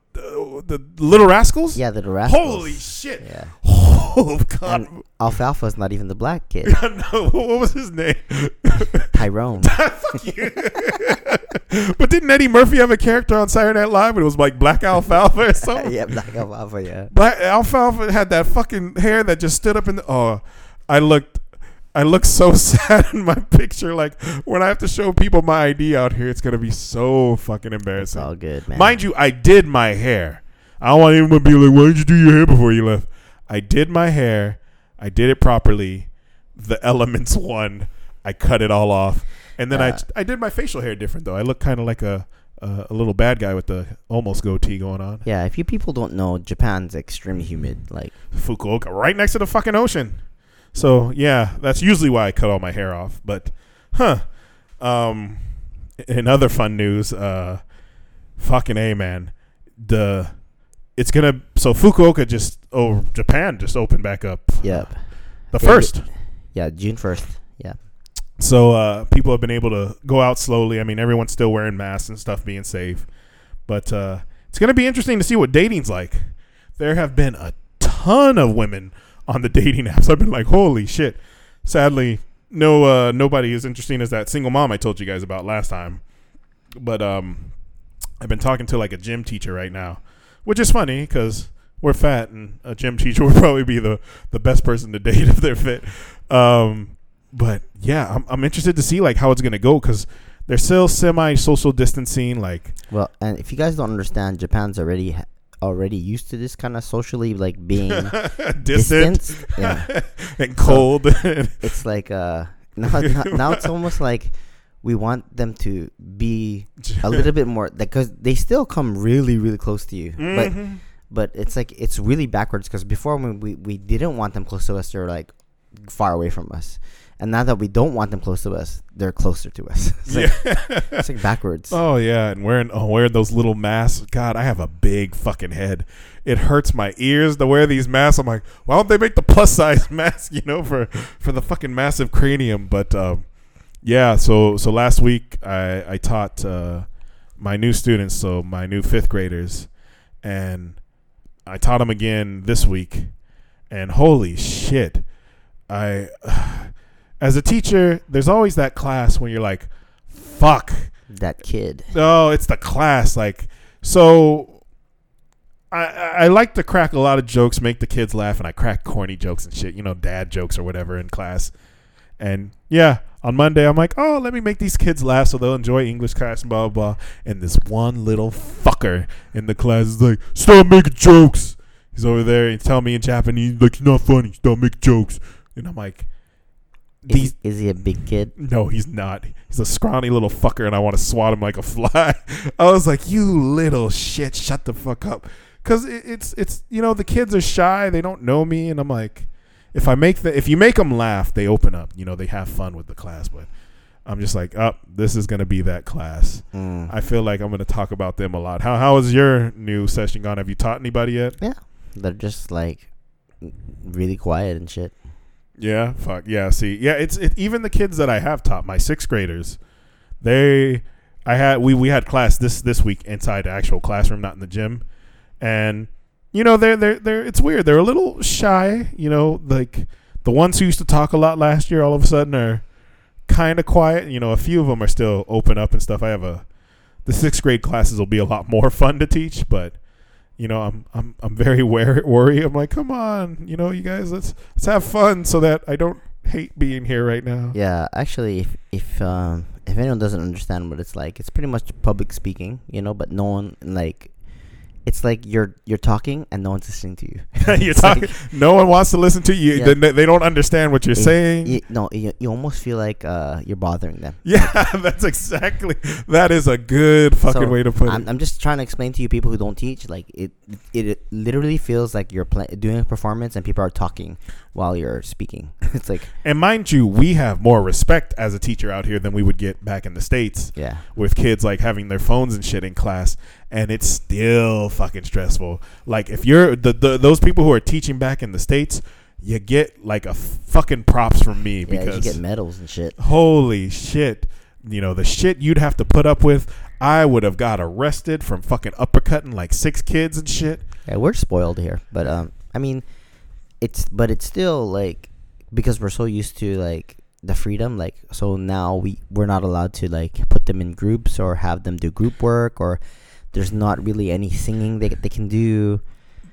the Little Rascals? yeah, the Rascals. Holy shit! Yeah, Oh god! and Alfalfa is not even the black kid. no, what was his name? Tyrone. Fuck you. but didn't Eddie Murphy have a character on Saturday Night Live? It was like Black Alfalfa or something. yeah, black Alfalfa. Yeah. Black Alfalfa had that fucking hair that just stood up in the. Oh, I looked. I look so sad in my picture. Like when I have to show people my ID out here, it's gonna be so fucking It's embarrassing. all good, man. Mind you, I did my hair. I don't want anyone to be like, "Why did you do your hair before you left?" I did my hair. I did it properly. The elements won. I cut it all off, and then Uh, I I did my facial hair different though. I look kind of like a, a a little bad guy with the almost goatee going on. Yeah, if you people don't know, Japan's extremely humid. Like, Fukuoka, right next to the fucking ocean. So yeah, that's usually why I cut all my hair off. But, huh? Um, in other fun news, uh, fucking a man, the it's gonna so Fukuoka just oh Japan just opened back up. yep. The Yeah, first. Yeah, June first. Yeah. So uh, people have been able to go out slowly. I mean, everyone's still wearing masks and stuff, being safe. But uh, it's going to be interesting to see what dating's like. There have been a ton of women on the dating apps. I've been like, holy shit. Sadly, no, uh, nobody as interesting as that single mom I told you guys about last time. But um, I've been talking to like a gym teacher right now, which is funny because we're fat, and a gym teacher would probably be the the best person to date if they're fit. Um, but yeah, I'm I'm interested to see like how it's gonna go because they're still semi social distancing. Like, Well, and if you guys don't understand, Japan's already ha- already used to this kind of socially like being distant distanced. Yeah, and cold. it's like uh now now, it's almost like we want them to be a little bit more because they still come really really close to you, but Mhm. but it's like it's really backwards because before when we we didn't want them close to us, they're like far away from us. And now that we don't want them close to us, they're closer to us. It's like, yeah. it's like backwards. Oh yeah, and wearing oh, wearing those little masks. God, I have a big fucking head. It hurts my ears to wear these masks. I'm like, why don't they make the plus size mask? You know, for for the fucking massive cranium. But um, yeah, so so last week I I taught uh, my new students, so my new fifth graders, and I taught them again this week, and holy shit, I. As a teacher, there's always that class when you're like, "Fuck, That kid. Oh, it's the class. Like, so I, I I like to crack a lot of jokes, make the kids laugh, and I crack corny jokes and shit, you know, dad jokes or whatever in class. And yeah, on Monday, I'm like, oh, let me make these kids laugh so they'll enjoy English class and blah, blah, blah. And this one little fucker in the class is like, stop making jokes. He's over there and tell me in Japanese, like, it's not funny, stop making jokes. And I'm like, these Is, is he a big kid? no, he's not. He's a scrawny little fucker, and I want to swat him like a fly. I was like, "You little shit, shut the fuck up," because it, it's it's you know the kids are shy, they don't know me, and I'm like, if I make the if you make them laugh, they open up. You know, they have fun with the class, but I'm just like, up, oh, this is gonna be that class. Mm. I feel like I'm gonna talk about them a lot. How how is your new session gone? Have you taught anybody yet? Yeah, they're just like really quiet and shit. Yeah, fuck yeah. See, yeah, it's it, even the kids that I have taught, my sixth graders, they, I had we we had class this this week inside the actual classroom, not in the gym, and you know they're they're they're it's weird. They're a little shy. You know, like the ones who used to talk a lot last year, all of a sudden are kind of quiet. You know, a few of them are still open up and stuff. I have a the sixth grade classes will be a lot more fun to teach, but you know, I'm I'm I'm very wary. worry. I'm like, come on, you know, you guys, let's let's have fun so that I don't hate being here right now. Yeah, actually, if if um if anyone doesn't understand what it's like, it's pretty much public speaking, you know. But no one like, it's like you're you're talking and no one's listening to you. you're talking. like- no one wants to listen to you. Yeah. They, they don't understand what you're it- saying. you- no, you, you almost feel like uh you're bothering them. yeah, that's exactly. That is a good fucking So, way to put I'm, it. I'm just trying to explain to you people who don't teach like it it, it literally feels like you're play, doing a performance and people are talking while you're speaking it's like And mind you, we have more respect as a teacher out here than we would get back in the states. yeah with kids like having their phones and shit in class and it's still fucking stressful. Like if you're the, the those people who are teaching back in the states you get like a fucking props from me yeah you because should get medals and shit. holy shit. You know the shit you'd have to put up with i would have got arrested from fucking uppercutting like six kids and shit. Yeah we're spoiled here but um i mean it's but it's still like because we're so used to like the freedom like so now we we're not allowed to like put them in groups or have them do group work or there's not really any singing they, they can do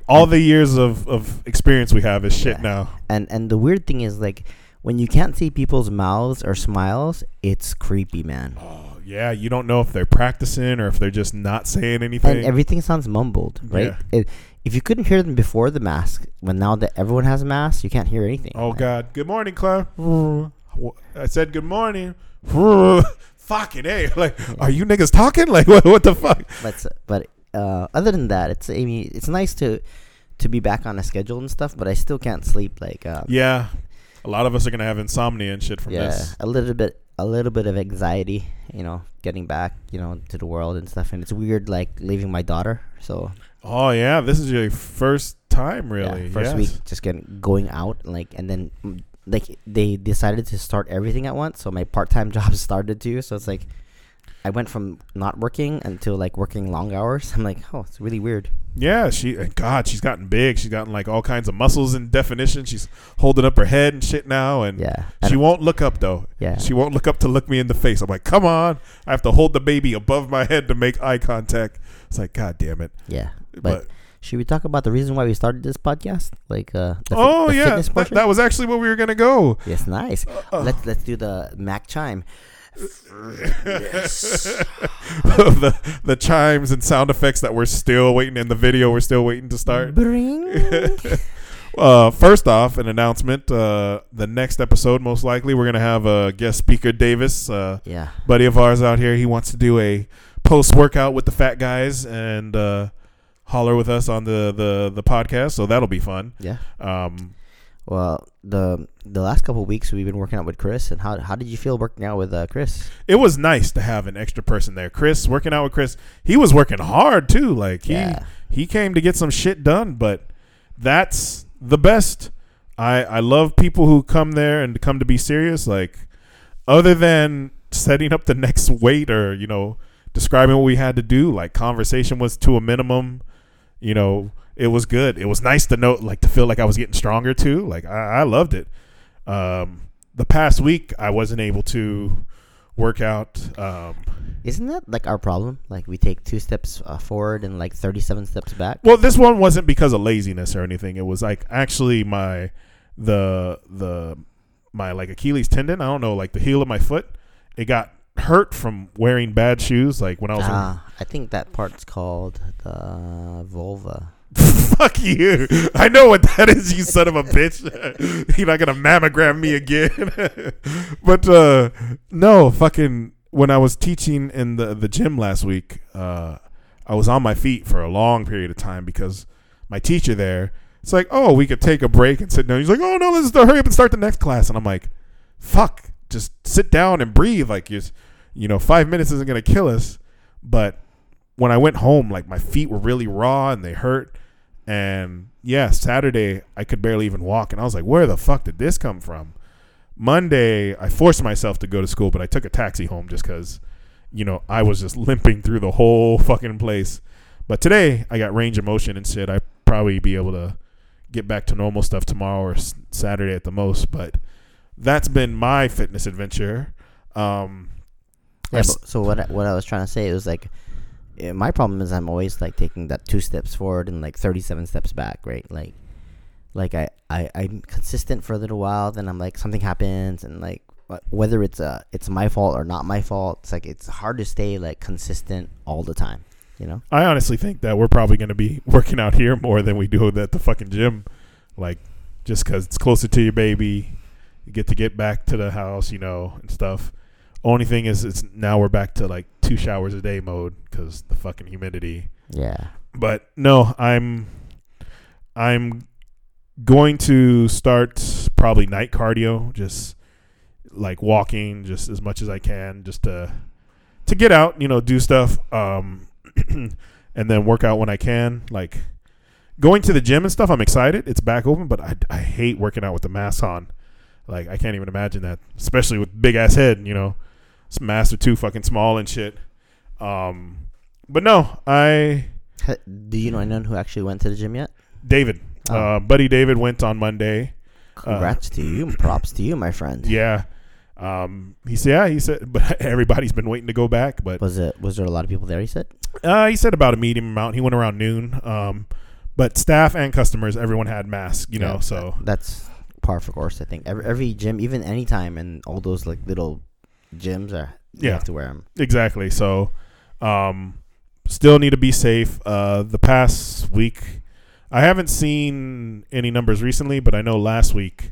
all the years of, of experience we have is shit Yeah. now and and the weird thing is like when you can't see people's mouths or smiles it's creepy man oh yeah you don't know if they're practicing or if they're just not saying anything and everything sounds mumbled right Yeah. It- if you couldn't hear them before the mask when now that everyone has a mask you can't hear anything Oh Like, God! Good morning, Claire. I said good morning. Fucking hey! Like, are you niggas talking? Like, what? What the fuck? but but uh other than that it's i mean it's nice to to be back on a schedule and stuff but i still can't sleep like uh Yeah, a lot of us are gonna have insomnia and shit from this. yeah this. a little bit a little bit of anxiety you know getting back you know to the world and stuff and it's weird like leaving my daughter so Oh yeah, this is your first time, really. Yeah, first yes. week just getting going out like and then mm, like they decided to start everything at once so my part-time job started too so it's like i went from not working until like working long hours i'm like oh it's really weird Yeah, she. and God, she's gotten big. She's gotten like all kinds of muscles and definition. She's holding up her head and shit now, and yeah she won't look up though. yeah She won't look up to look me in the face. I'm like, come on! I have to hold the baby above my head to make eye contact. It's like, God damn it! yeah But, but Should we talk about the reason why we started this podcast? Like, uh, the, oh the yeah, that, that was actually where we were gonna go. yes, nice. Uh, let's let's do the Mac chime. Yes. the the chimes and sound effects that we're still waiting in the video. We're still waiting to start. Bring. Uh, first off, an announcement. Uh, the next episode, most likely, we're gonna have a guest speaker, Davis, uh, yeah. buddy of ours out here. He wants to do a post workout with the fat guys and uh, holler with us on the, the the podcast. So that'll be fun. Yeah. Um, Well, the the last couple of weeks we've been working out with Chris, and how how did you feel working out with uh, Chris? it was nice to have an extra person there. Chris working out with Chris. He was working hard too. Like he Yeah. he came to get some shit done, but that's the best. I I love people who come there and come to be serious. Like other than setting up the next weight or you know describing what we had to do, like conversation was to a minimum. You know, it was good. It was nice to know, like to feel like I was getting stronger too. Like I, I loved it. Um, the past week I wasn't able to work out. Um, Isn't that like our problem? Like we take two steps uh, forward and like thirty seven steps back. Well, this one wasn't because of laziness or anything. It was like actually my the the my like Achilles tendon. I don't know, like the heel of my foot. It got hurt from wearing bad shoes. Like when I was. Ah, I think that part's called the vulva. Fuck you! I know what that is, you son of a bitch. You're not gonna mammogram me again. but uh no, fucking. When I was teaching in the the gym last week, uh, I was on my feet for a long period of time because my teacher there. It's like, oh, we could take a break and sit down. He's like, oh no, let's hurry up and start the next class. And I'm like, fuck, just sit down and breathe. Like you, you know, five minutes isn't gonna kill us. But when I went home, like my feet were really raw and they hurt. And yeah, Saturday I could barely even walk, and I was like, where the fuck did this come from? Monday I forced myself to go to school, but I took a taxi home just because, you know, I was just limping through the whole fucking place. But today I got range of motion and shit. I probably be able to get back to normal stuff tomorrow or s- Saturday at the most. But that's been my fitness adventure. Um, Yeah, but, so what I, what I was trying to say was like, my problem is I'm always like taking that two steps forward and like 37 steps back, right? Like, like I, I I'm consistent for a little while, then I'm like something happens, and like whether it's uh it's my fault or not my fault, it's like it's hard to stay like consistent all the time, you know? I honestly think that we're probably going to be working out here more than we do at the fucking gym. Like, just because it's closer to your baby, you get to get back to the house, you know, and stuff. Only thing is, it's now we're back to like two showers a day mode because the fucking humidity. Yeah. But no, I'm, I'm going to start probably night cardio, just like walking, just as much as I can, just to to get out, you know, do stuff, um, and then work out when I can. Like going to the gym and stuff, I'm excited. It's back open, but I, I hate working out with the mask on. Like I can't even imagine that, especially with big ass head. You know, mask are too fucking small and shit. Um, but no, I Do you know anyone who actually went to the gym yet? David, Oh. uh, buddy David went on Monday. Congrats to you, props to you, my friend. Yeah. Um, he said, yeah, he said, but everybody's been waiting to go back. But Was it was there a lot of people there? He said. uh, he said about a medium amount. He went around noon. Um, but staff and customers, everyone had masks, you know. So that's par for course. I think every every gym, even anytime, and all those like little gyms are you Yeah. have to wear them. exactly. So, um, still need to be safe. Uh, the past week, I haven't seen any numbers recently, but I know last week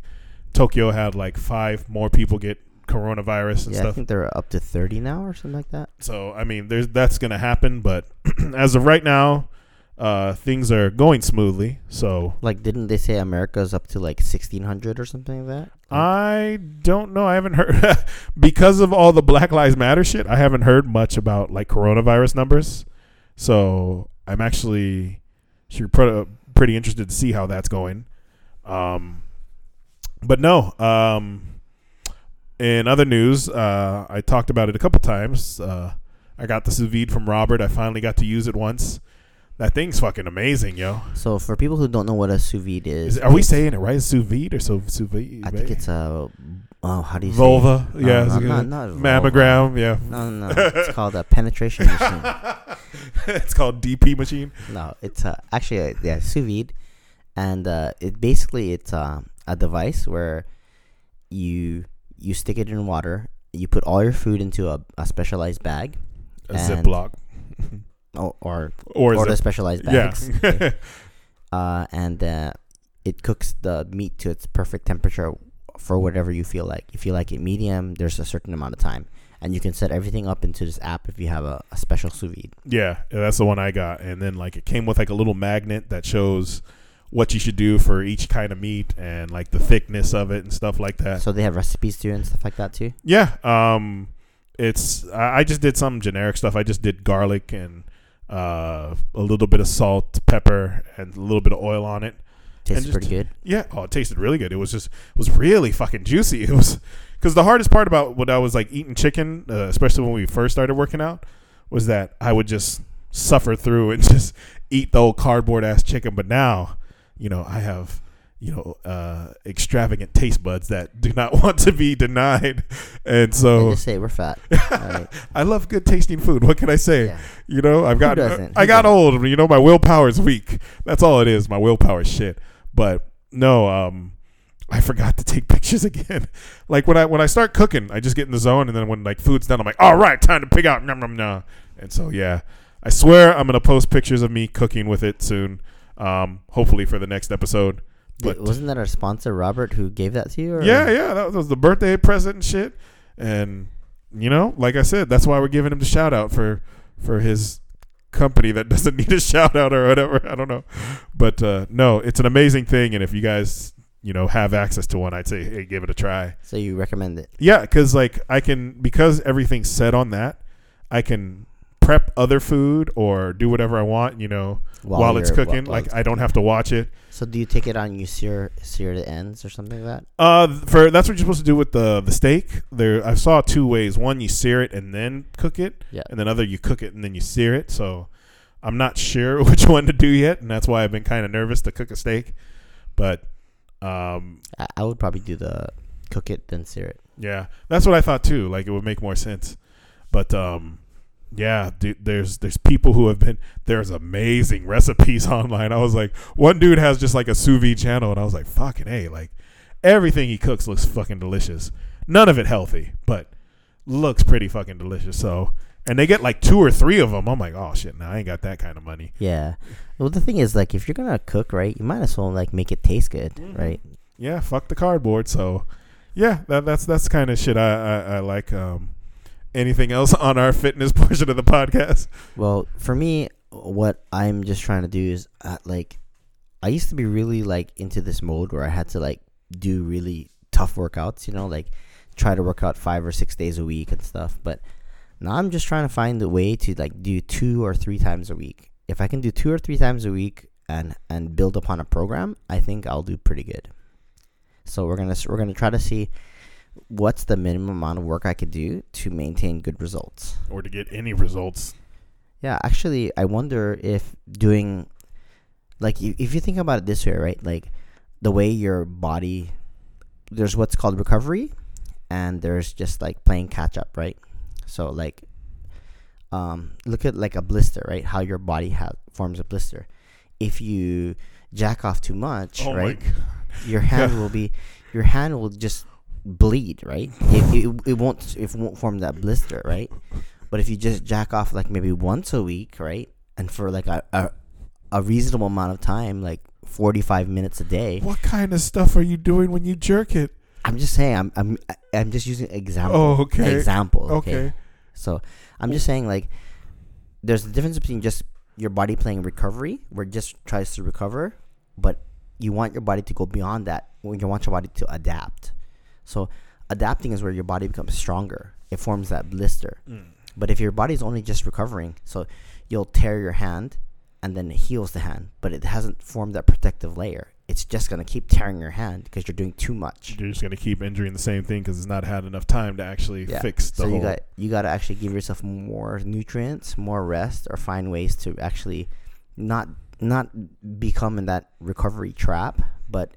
Tokyo had like five more people get coronavirus and Yeah, I think they're up to thirty now or something like that. So I mean, there's that's gonna happen, but as of right now, uh, things are going smoothly. So Like, didn't they say America's up to like sixteen hundred or something like that? I don't know. I haven't heard because of all the Black Lives Matter shit. I haven't heard much about like coronavirus numbers. So I'm actually sure pretty, pretty interested to see how that's going. Um, but no. Um, in other news, uh, I talked about it a couple times. Uh, I got the sous vide from Robert. I finally got to use it once. That thing's fucking amazing, yo. So for people who don't know what a sous vide is, Is, are we saying it right? Sous vide or so sous vide? I think it's a oh, how do you vulva. say? yeah, no, it's not, not, mammogram. Yeah. No, no, no. it's called a penetration machine. it's called DP machine. No, it's uh, actually a, yeah sous vide, and uh, it basically it's uh, a device where you you stick it in water. You put all your food into a, a specialized bag, A And- Ziploc. or or, Or, or the zip. specialized Yeah. bags. okay. uh, and uh, it cooks the meat to its perfect temperature for whatever you feel like. If you like it medium, there's a certain amount of time, and you can set everything up into this app if you have a, a special sous vide. Yeah, that's the one I got. And then like it came with like a little magnet that shows what you should do for each kind of meat and like the thickness of it and stuff like that. So they have recipes too and stuff like that too. Yeah, um, it's I, I just did some generic stuff. I just did garlic and uh, a little bit of salt, pepper, and a little bit of oil on it. Tastes just- pretty good. Yeah, oh, it tasted really good. It was just it was really fucking juicy. It was because the hardest part about when I was like eating chicken, uh, especially when we first started working out, was that I would just suffer through and just eat the old cardboard ass chicken. But now, you know, I have you know uh, extravagant taste buds that do not want to be denied, and so just say we're fat. Alright. I love good tasting food. What can I say? Yeah. You know, I've got? I Who got doesn't? old. You know, my willpower is weak. That's all it is. My willpower's shit. But no, um, I forgot to take pictures again. like when I when I start cooking, I just get in the zone, and then when like food's done, I'm like, all right, time to pick out. Nom, nom, nom. And so yeah, I swear I'm gonna post pictures of me cooking with it soon. Um, hopefully for the next episode. But Wasn't that our sponsor Robert who gave that to you? Or? yeah, yeah, that was the birthday present and shit. And you know, like I said, that's why we're giving him the shout out for for his company that doesn't need a shout out or whatever. I don't know, but uh, no, it's an amazing thing. And if you guys you know have access to one, I'd say hey, give it a try. So you recommend it? Yeah, because like I can because everything's set on that, I can prep other food or do whatever I want. You know, while, it's cooking, while- while like it's I don't have to watch it. So do you take it on you sear sear the ends or something like that? Uh, for that's what you're supposed to do with the the steak. There, I saw two ways. One, you sear it and then cook it, Yeah. and then other you cook it and then you sear it. So, I'm not sure which one to do yet, and that's why I've been kind of nervous to cook a steak. But, um, I, I would probably do the cook it then sear it. yeah, that's what I thought too. Like it would make more sense. But, um, yeah, dude, there's there's people who have been there's amazing recipes online. I was like, one dude has just like a sous vide channel, and I was like, fucking a, like everything he cooks looks fucking delicious. None of it healthy, but looks pretty fucking delicious. So, and they get like two or three of them. I'm like, oh shit, now I ain't got that kind of money. Yeah. Well, the thing is, like, if you're gonna cook, right, you might as well like make it taste good, Mhm. right? Yeah, fuck the cardboard. So, yeah, that, that's that's kind of shit I, I I like. Um, anything else on our fitness portion of the podcast? Well, for me, what I'm just trying to do is uh, like, I used to be really like into this mode where I had to like do really tough workouts, you know, like try to work out five or six days a week and stuff. But now I'm just trying to find a way to like do two or three times a week. If I can do two or three times a week and and build upon a program, I think I'll do pretty good. So we're gonna we're gonna try to see what's the minimum amount of work I could do to maintain good results. Or to get any results? Yeah, actually, I wonder if doing, like, if, you think about it this way, right? Like, the way your body, there's what's called recovery, and there's just like playing catch up, right? So, like, um, look at like a blister, right? How your body ha- forms a blister. If you jack off too much, Oh right? your hand will be your hand will just bleed right it, it, it won't it won't form that blister right but if you just jack off like maybe once a week right and for like a, a, a reasonable amount of time like 45 minutes a day What kind of stuff are you doing when you jerk it? i'm just saying i'm i'm i'm just using example Oh, okay. example okay? Okay. so i'm just saying like there's a difference between just your body playing recovery where it just tries to recover but you want your body to go beyond that when you want your body to adapt so adapting is where your body becomes stronger it forms that blister Mm. but if your body's only just recovering so you'll tear your hand and then it heals the hand but it hasn't formed that protective layer it's just going to keep tearing your hand because you're doing too much You're just gonna keep injuring the same thing because it's not had enough time to actually Yeah. fix the so whole. you got you got to actually give yourself more nutrients, more rest, or find ways to actually not not become in that recovery trap, but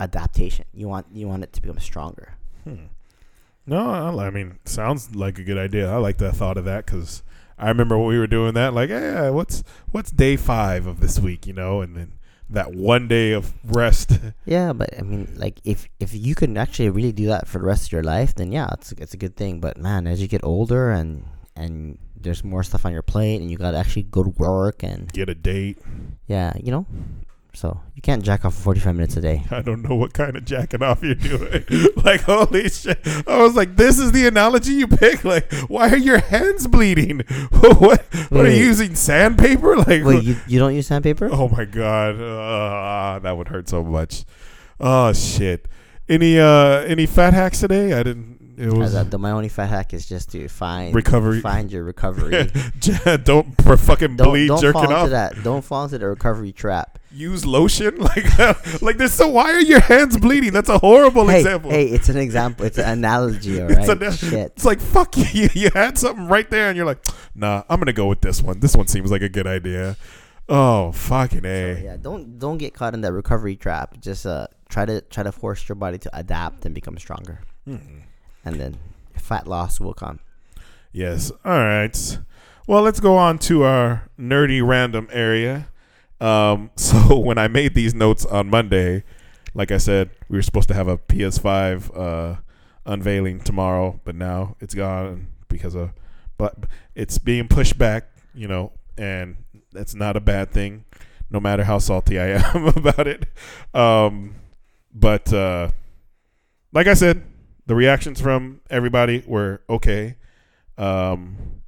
adaptation. You want you want it to become stronger. Hmm. No, I, I mean, sounds like a good idea. I like the thought of that because I remember when we were doing that, like, yeah, what's what's day five of this week, you know, and then that one day of rest. Yeah, but I mean, like if if you can actually really do that for the rest of your life, then yeah, it's it's a good thing. But man, as you get older and and there's more stuff on your plate, and you got to actually go to work and Get a date. yeah, you know, so you can't jack off for 45 minutes a day. I don't know what kind of jacking off you're doing. like, holy shit. I was like, this is the analogy you pick? Like, why are your hands bleeding? what what are Wait. you using? Sandpaper? Like, Wait, you, you don't use sandpaper? oh my God. Uh, that would hurt so much. Oh, shit. Any uh any fat hacks today? I didn't. It Uh, was that- the, my only fat hack is just to find Recovery. find your recovery. don't for fucking don't bleed don't jerking fall off. into that. Don't fall into the recovery trap. Use lotion like like this. So why are your hands bleeding? That's a horrible hey, example. hey, it's an example. It's an analogy, all It's right? Shit. It's like fuck you. you. Had something right there, and you're like, nah, I'm gonna go with this one. This one seems like a good idea. Oh fucking a. So, yeah, don't don't get caught in that recovery trap. Just uh, try to try to force your body to adapt and become stronger, Mhm. And then fat loss will come. Yes. All right. Well, let's go on to our nerdy random area. Um, so when I made these notes on Monday, like I said, we were supposed to have a PS5 uh, unveiling tomorrow, but now it's gone because of, but it's being pushed back, you know, and that's not a bad thing, no matter how salty I am about it. Um, but uh, like I said, the reactions from everybody were okay. Um,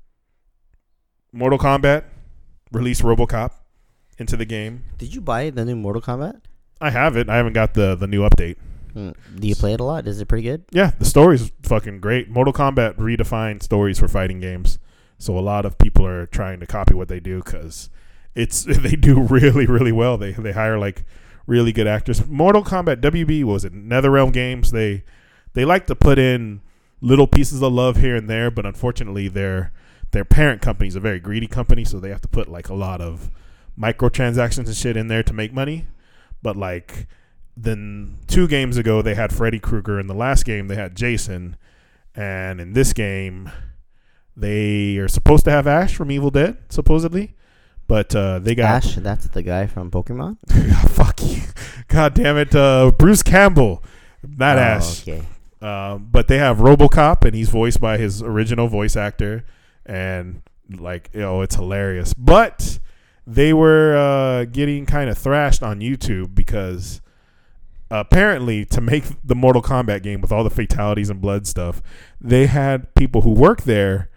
Mortal Kombat released RoboCop into the game. Did you buy the new Mortal Kombat? I have it. I haven't got the the new update. Hmm. Do you play it a lot? Is it pretty good? Yeah, the story's fucking great. Mortal Kombat redefined stories for fighting games. So a lot of people are trying to copy what they do because it's they do really really well. They they hire like really good actors. Mortal Kombat WB was it NetherRealm Games. They they like to put in little pieces of love here and there, but unfortunately their their parent company is a very greedy company, so they have to put like a lot of microtransactions and shit in there to make money. But like then two games ago they had Freddy Krueger. In the last game they had Jason, and in this game they are supposed to have Ash from Evil Dead, supposedly. But uh, they got Ash, that's the guy from Pokemon. fuck you, god damn it, uh, Bruce Campbell, not Oh, Ash. Okay. Um, but they have RoboCop, and he's voiced by his original voice actor, and like, you know, it's hilarious. But they were uh, getting kind of thrashed on YouTube because apparently, to make the Mortal Kombat game with all the fatalities and blood stuff, they had people who work there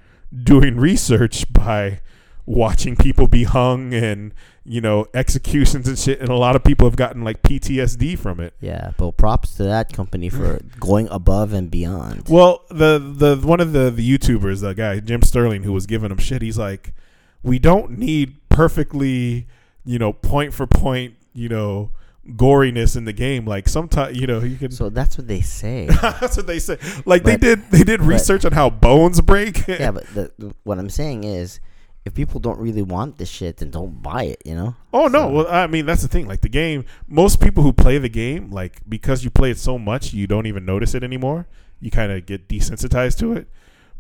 doing research by watching people be hung and you know executions and shit and a lot of people have gotten like PTSD from it Yeah, but props to that company for going above and beyond. Well, the the one of the, the YouTubers, the guy Jim Sterling, who was giving him shit, he's like, we don't need perfectly, you know, point for point, you know, goriness in the game. Like sometimes, you know, you can. So that's what they say. that's what they say. Like they did, they did but- research on how bones break. yeah, but the- what I'm saying is, if people don't really want this shit, then don't buy it. You know. Oh no! So- Well, I mean that's the thing. Like the game, most people who play the game, like because you play it so much, you don't even notice it anymore. You kind of get desensitized to it.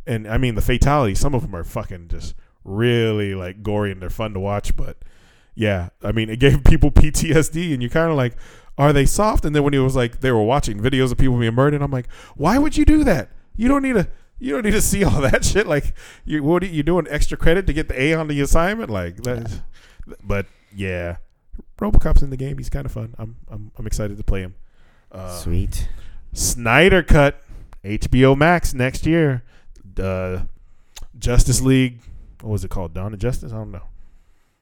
And I mean the fatalities. Some of them are fucking just really like gory and they're fun to watch. But yeah, I mean it gave people PTSD, and you kind of like, are they soft? And then when it was like they were watching videos of people being murdered, I'm like, why would you do that? You don't need to. You don't need to see all that shit. Like you, what are you doing extra credit to get the A on the assignment? Like that. But yeah, RoboCop's in the game. He's kind of fun. I'm I'm I'm excited to play him. Uh, Sweet. Snyder cut HBO Max next year. Uh, Justice League. What was it called? Dawn of Justice. I don't know.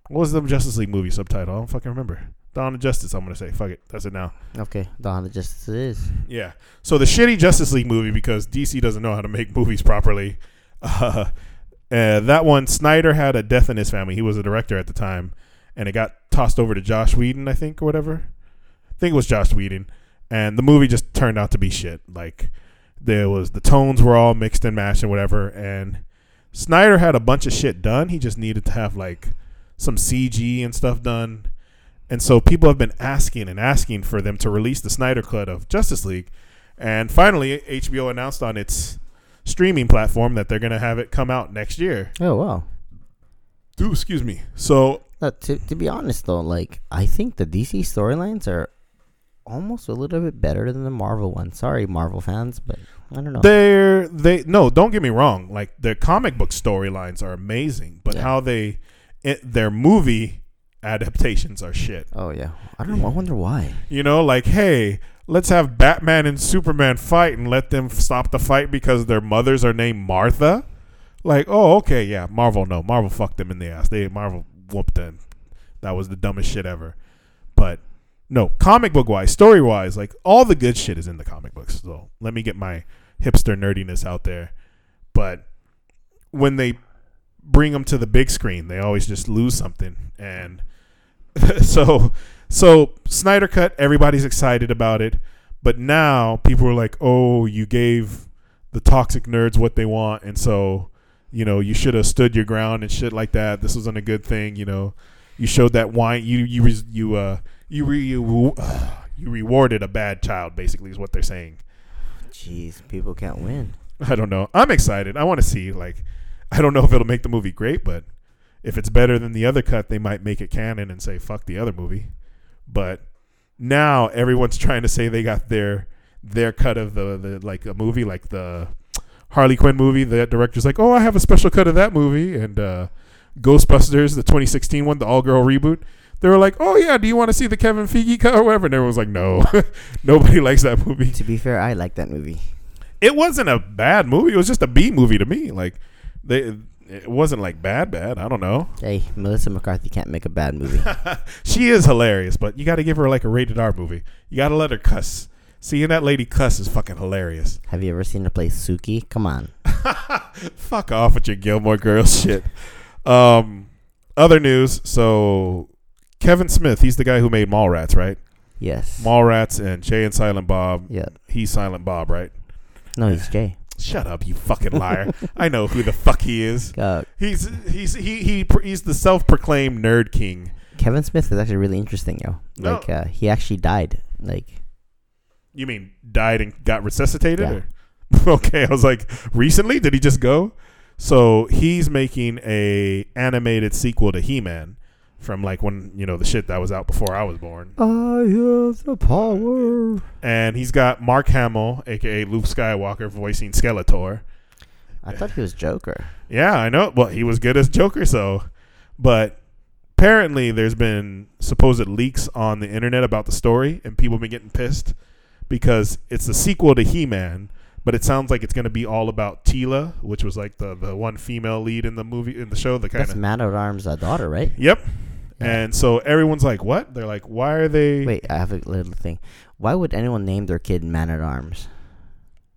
What was the Justice League movie subtitle? I don't fucking remember. Dawn of Justice. I'm gonna say. Fuck it. That's it now. Okay, Dawn of Justice it is. Yeah. So the shitty Justice League movie because DC doesn't know how to make movies properly. Uh, uh, that one, Snyder had a death in his family. He was a director at the time, and it got tossed over to Josh Whedon, I think, or whatever. I think it was Josh Whedon, and the movie just turned out to be shit. Like there was the tones were all mixed and matched and whatever, and Snyder had a bunch of shit done. He just needed to have like some CG and stuff done. And so people have been asking and asking for them to release the Snyder Cut of Justice League. And finally, HBO announced on its streaming platform that they're going to have it come out next year. Oh wow. Ooh, excuse me. So Uh, to to be honest though, like I think the DC storylines are almost a little bit better than the Marvel ones. Sorry, Marvel fans, but I don't know. they're they no, don't get me wrong. Like the comic book storylines are amazing, but Yeah. how they it, their movie adaptations are shit. oh yeah, I don't know. I wonder why. You know, like hey, let's have Batman and Superman fight and let them stop the fight because their mothers are named Martha. Like, oh, okay, yeah, Marvel no, Marvel fucked them in the ass. They Marvel whooped them. That was the dumbest shit ever. But no, comic book wise, story wise, like all the good shit is in the comic books. So let me get my hipster nerdiness out there. But when they bring them to the big screen, they always just lose something. And so, so Snyder Cut, everybody's excited about it. But now people are like, oh, you gave the toxic nerds what they want. And so, you know, you should have stood your ground and shit like that. This wasn't a good thing. You know, you showed that wine. You, you, you, uh, you, re- you, uh, you rewarded a bad child, basically, is what they're saying. Jeez, people can't win. I don't know. I'm excited. I want to see like I don't know if it'll make the movie great, but if it's better than the other cut, they might make it canon and say fuck the other movie. But now everyone's trying to say they got their their cut of the, the like a movie like the Harley Quinn movie. The director's like, "Oh, I have a special cut of that movie." And uh Ghostbusters, the 2016 one, the all girl reboot. They were like, "Oh yeah, do you want to see the Kevin Feige cut or whatever?" And everyone was like, "No, nobody likes that movie." To be fair, I like that movie. it wasn't a bad movie. It was just a B movie to me. Like they, it wasn't like bad, bad. I don't know. Hey, Melissa McCarthy can't make a bad movie. she is hilarious, but you got to give her like a rated R movie. You got to let her cuss. Seeing that lady cuss is fucking hilarious. Have you ever seen her play Sookie? Come on. Fuck off with your Gilmore Girls shit. Um, other news. So Kevin Smith, he's the guy who made Mallrats, right? Yes. Mallrats and Jay and Silent Bob. yeah. He's Silent Bob, right? No, he's Jay. Shut up, you fucking liar. I know who the fuck he is. Uh, He's he's he he he's the self-proclaimed nerd king. Kevin Smith is actually really interesting, yo. No. Like, uh, he actually died. Like, You mean died and got resuscitated? Yeah. Okay, I was like, recently? Did he just go? So he's making a animated sequel to He-Man from like when you know the shit that was out before I was born. I have the power. And he's got Mark Hamill, aka Luke Skywalker, voicing Skeletor. I thought he was Joker. Yeah, I know. Well, he was good as Joker, so. But apparently, there's been supposed leaks on the internet about the story, and people have been getting pissed because it's a sequel to He-Man, but it sounds like it's going to be all about Teela, which was like the the one female lead in the movie in the show. The kind That's of Man at Arms' uh, daughter, right? yep. And so everyone's like, "What?" They're like, "Why are they?" Wait, I have a little thing. Why would anyone name their kid Man at Arms?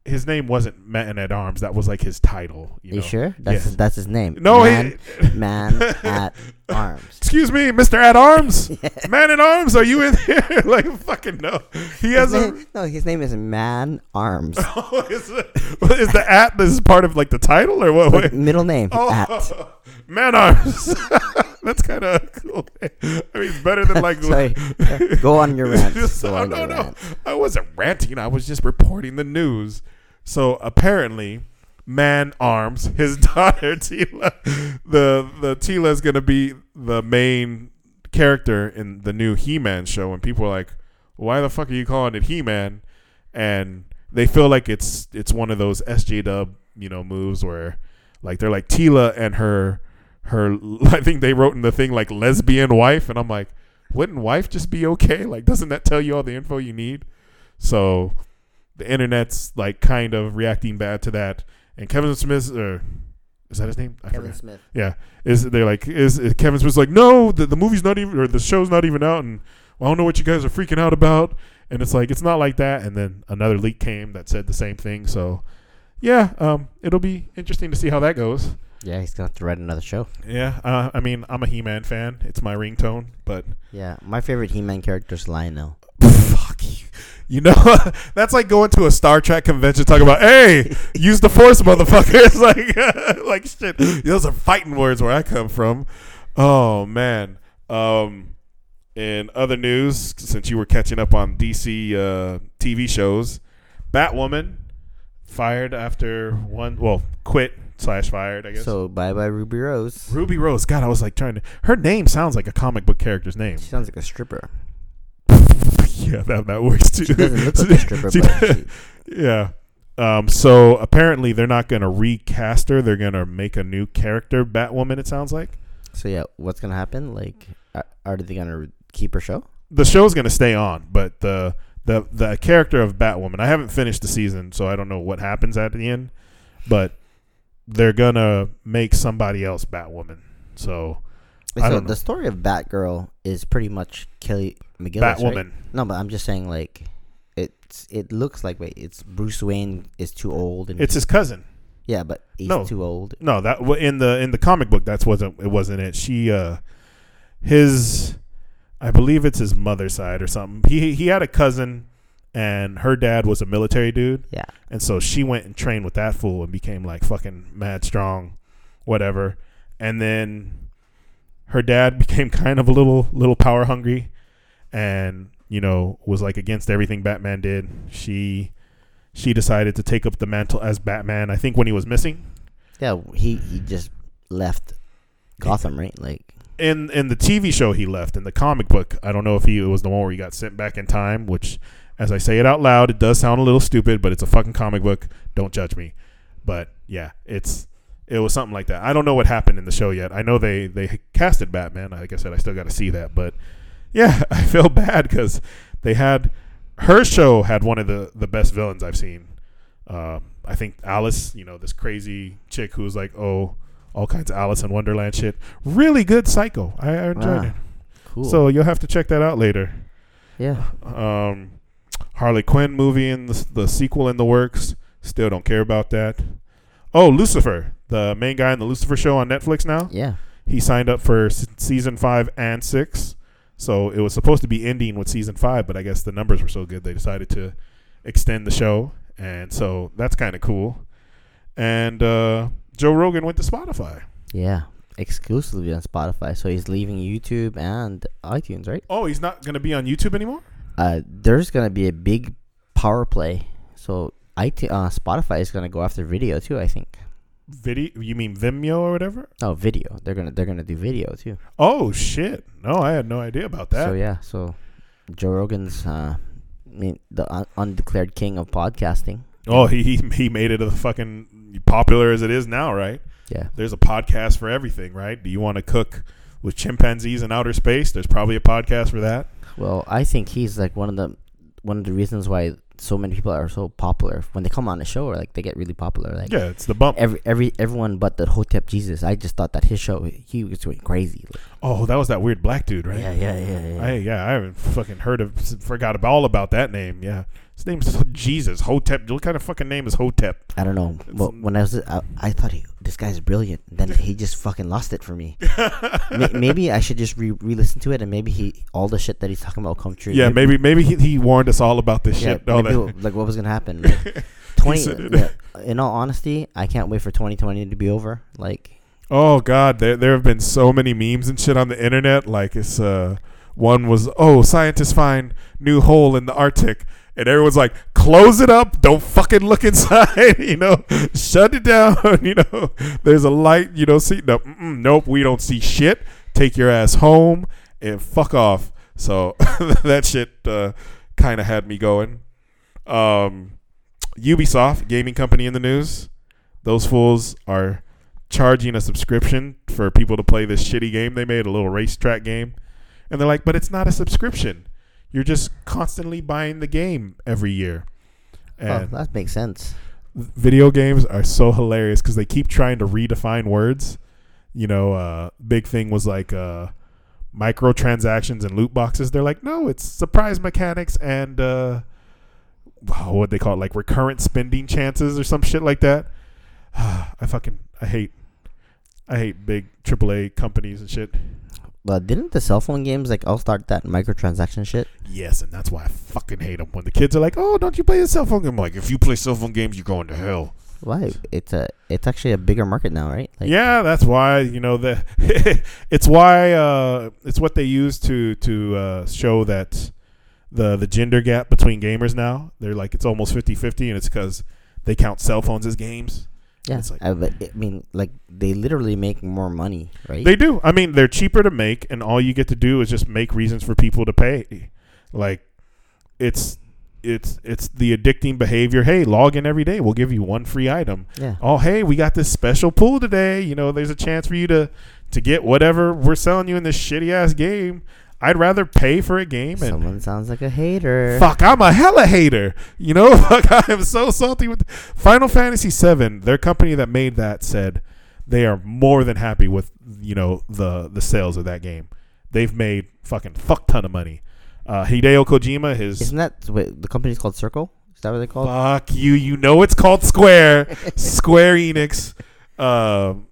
His name wasn't Man at Arms. That was like his title. You, You, know? sure? That's Yes. his, that's his name. No, Man, he, man at Arms. Excuse me, Mister at Arms, Man at Arms. Are you in here? like fucking no. He has His a. name, no, his name is Man Arms. Oh, is, it, is the at this is part of like the title or what? Like, middle name Oh, at. man arms. That's kind of cool. I mean, it's better than like. Sorry. Go on your rant. Just- oh, on no, your no. rant. I wasn't ranting. I was just reporting the news. So apparently, Man Arms, his daughter Teela, the the Teela is gonna be the main character in the new He-Man show, and people are like, "Why the fuck are you calling it He-Man?" And they feel like it's it's one of those SJW you know moves where like they're like Teela and her her I think they wrote in the thing like lesbian wife, and I'm like, wouldn't wife just be okay? Like, doesn't that tell you all the info you need? So the internet's like kind of reacting bad to that. And Kevin Smith, or is that his name? I Kevin forgot. Smith. Yeah, is they're like is, is Kevin Smith's like no, the, the movie's not even or the show's not even out, and well, I don't know what you guys are freaking out about. And it's like it's not like that. And then another leak came that said the same thing. So yeah, um, it'll be interesting to see how that goes. Yeah, he's gonna have to write another show. Yeah, uh, I mean I'm a He-Man fan. It's my ringtone, but Yeah, my favorite He-Man character is Lionel. fuck you. You know, that's like going to a Star Trek convention talking about, hey, use the Force, motherfuckers. like, like shit. Those are fighting words where I come from. Oh man. Um, in other news, since you were catching up on DC uh, TV shows, Batwoman fired after one, well, quit slash fired. I guess. So bye bye Ruby Rose. Ruby Rose. God, I was like trying to. Her name sounds like a comic book character's name. She sounds like a stripper. Yeah, that that works too. She doesn't look like a stripper, She- but she, yeah. Um, so apparently they're not gonna recast her. They're gonna make a new character, Batwoman. It sounds like so yeah, what's gonna happen? Like, are, are they gonna keep her show? the show's gonna stay on, but the the the character of Batwoman. I haven't finished the season, so I don't know what happens at the end. But they're gonna make somebody else Batwoman. So so the story of Batgirl is pretty much Kelly McGillis, right? Batwoman. No, but I'm just saying like. It's it looks like wait it's Bruce Wayne is too old and It's his cousin. yeah but he's No. too old No, that in the in the comic book that's wasn't it wasn't it. She uh his I believe it's his mother's side or something. He he had a cousin and her dad was a military dude yeah and so she went and trained with that fool and became like fucking mad strong whatever. And then her dad became kind of a little little power hungry and you know was like against everything Batman did. She she decided to take up the mantle as Batman. I think when he was missing yeah he he just left Gotham right like in in the TV show he left. In the comic book, I don't know if he it was the one where he got sent back in time. Which, as I say it out loud, it does sound a little stupid, but it's a fucking comic book. Don't judge me. But yeah, it's it was something like that. I don't know what happened in the show yet. I know they they casted Batman. Like I said, I still got to see that. But yeah, I feel bad because they had her show had one of the the best villains I've seen. Um, I think Alice, you know, this crazy chick who's like, oh, all kinds of Alice in Wonderland shit. Really good Psycho. I, I enjoyed Ah, it. cool So you'll have to check that out later. yeah Um, Harley Quinn movie and the, the sequel in the works. Still don't care about that. Oh, Lucifer, the main guy in the Lucifer show on Netflix now. yeah He signed up for s- season five and six. So it was supposed to be ending with season five, but I guess the numbers were so good they decided to extend the show, and so that's kind of cool. And uh, Joe Rogan went to Spotify. yeah exclusively on Spotify so he's leaving YouTube and iTunes right Oh, he's not going to be on YouTube anymore. uh there's gonna be a big power play so uh Spotify is gonna go after video too I think Video? You mean Vimeo or whatever? oh video they're gonna they're gonna do video too Oh shit! No, I had no idea about that. So yeah, so Joe Rogan's uh, I mean the un- undeclared king of podcasting. Oh, he he he made it a fucking popular as it is now, right? Yeah, There's a podcast for everything, right? Do you want to cook with chimpanzees in outer space? There's probably a podcast for that. well, I think he's like one of the one of the reasons why so many people are so popular when they come on the show or like they get really popular. Like Yeah, it's the bump. every every everyone but the Hotep Jesus. I just thought that his show he was going crazy. Like, Oh, that was that weird black dude, right? Yeah, yeah, yeah, yeah. I, yeah, I haven't fucking heard of, forgot about all about that name. Yeah, his name's Jesus Hotep. What kind of fucking name is Hotep? I don't know. Well, when I was, I, I thought he, this guy's brilliant. Then he just fucking lost it for me. May maybe I should just re re-listen to it, and maybe he all the shit that he's talking about will come true. Yeah, maybe maybe he, he warned us all about this Yeah, shit. all maybe that. like what was gonna happen? Like, Twenty. in all honesty, I can't wait for 2020 to be over. Like, Oh God, there there have been so many memes and shit on the internet. Like it's uh, one was oh scientists find new hole in the Arctic, and everyone's like, close it up, don't fucking look inside, you know, shut it down, you know. There's a light, you don't see. No, nope, we don't see shit. Take your ass home and fuck off. So that shit uh, kind of had me going. Um, Ubisoft, gaming company in the news. Those fools are charging a subscription for people to play this shitty game they made, a little racetrack game. And they're like, but it's not a subscription. You're just constantly buying the game every year. oh, that makes sense. video games are so hilarious because they keep trying to redefine words. You know, uh, big thing was like uh, microtransactions and loot boxes. They're like, no, it's surprise mechanics and uh, what they call it, like recurrent spending chances or some shit like that. I fucking I hate I hate big AAA companies and shit. But didn't the cell phone games like all start that microtransaction shit? Yes, and that's why I fucking hate them. When the kids are like, "Oh, don't you play a cell phone game?" I'm like, if you play cell phone games, you're going to hell. Why? It's a it's actually a bigger market now, right? Like, yeah, that's why you know the. it's why uh, it's what they use to to uh, show that the the gender gap between gamers now. They're like it's almost 50-50 and it's because they count cell phones as games, Yeah, It's like- I, I mean, like they literally make more money, right? They do. I mean, they're cheaper to make, and all you get to do is just make reasons for people to pay. Like, it's it's it's the addicting behavior. Hey, log in every day. We'll give you one free item. yeah, Oh, hey, we got this special pool today. You know, there's a chance for you to to get whatever we're selling you in this shitty ass game. I'd rather pay for a game and someone sounds like a hater. Fuck, I'm a hella hater. You know, fuck, I am so salty with Final Fantasy VII. Their company that made that said they are more than happy with you know the the sales of that game. They've made fucking fuck ton of money. Uh, Hideo Kojima, his Isn't that wait, the company's called Circle? Is that what they call? fuck you. You know it's called Square. Square Enix. Um,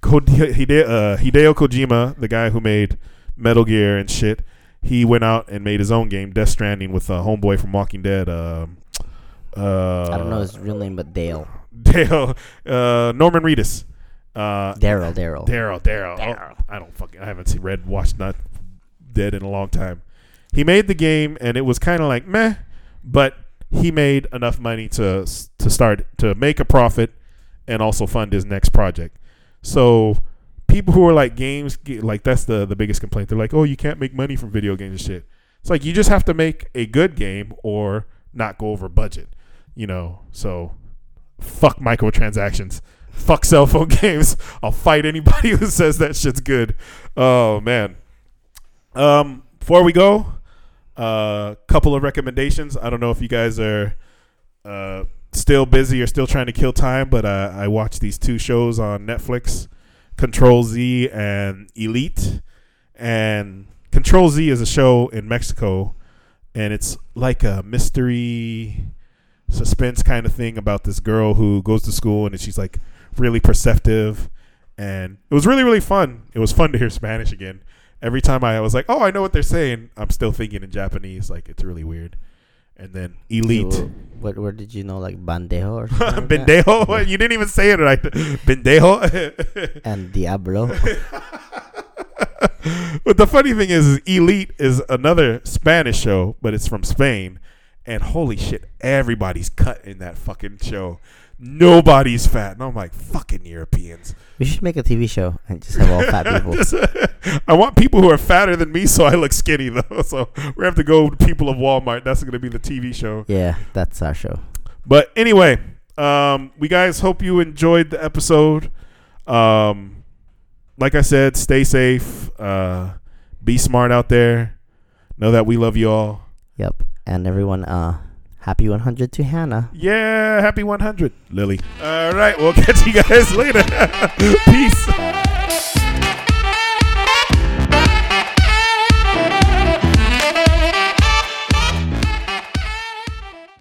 Ko- Hide- uh, Hideo Kojima, the guy who made Metal Gear and shit, he went out and made his own game, Death Stranding, with a homeboy from Walking Dead. Um, uh, I don't know his real name, but Dale, Dale, uh, Norman Reedus. Uh, Daryl, Daryl. Daryl, Daryl. Oh, I don't fucking. I haven't seen Red watched Not Dead in a long time. He made the game, and it was kind of like meh, but he made enough money to to start to make a profit and also fund his next project. So people who are like games, like that's the the biggest complaint. They're like, oh, you can't make money from video games and shit. It's like you just have to make a good game or not go over budget, you know. So fuck microtransactions. Fuck cell phone games. I'll fight anybody who says that shit's good. Oh man. Um, before we go, a uh, couple of recommendations. I don't know if you guys are uh, still busy or still trying to kill time, but uh, I watched these two shows on Netflix, Control Z and Elite. And Control Z is a show in Mexico, and it's like a mystery suspense kind of thing about this girl who goes to school and she's like really perceptive. And it was really really fun. It was fun to hear spanish again. Every time i was like oh i know what they're saying i'm still thinking in japanese. Like it's really weird and then elite So, what? Where did you know like bandejo or like that? bendejo you didn't even say it right bandejo and Diablo? but the funny thing is, is elite is another spanish show but it's from spain and holy shit everybody's cut in that fucking show nobody's fat and i'm like fucking europeans We should make a TV show and just have all fat people. Just- I want people who are fatter than me, so I look skinny though. So we have to go with people of Walmart. That's going to be the TV show. Yeah, that's our show. But anyway, um, we guys hope you enjoyed the episode. Um, like I said, stay safe. Uh, be smart out there. Know that we love you all. Yep. And everyone, uh, happy 100 to Hannah. Yeah, happy 100, Lily. All right, we'll catch you guys later. Peace. Bye.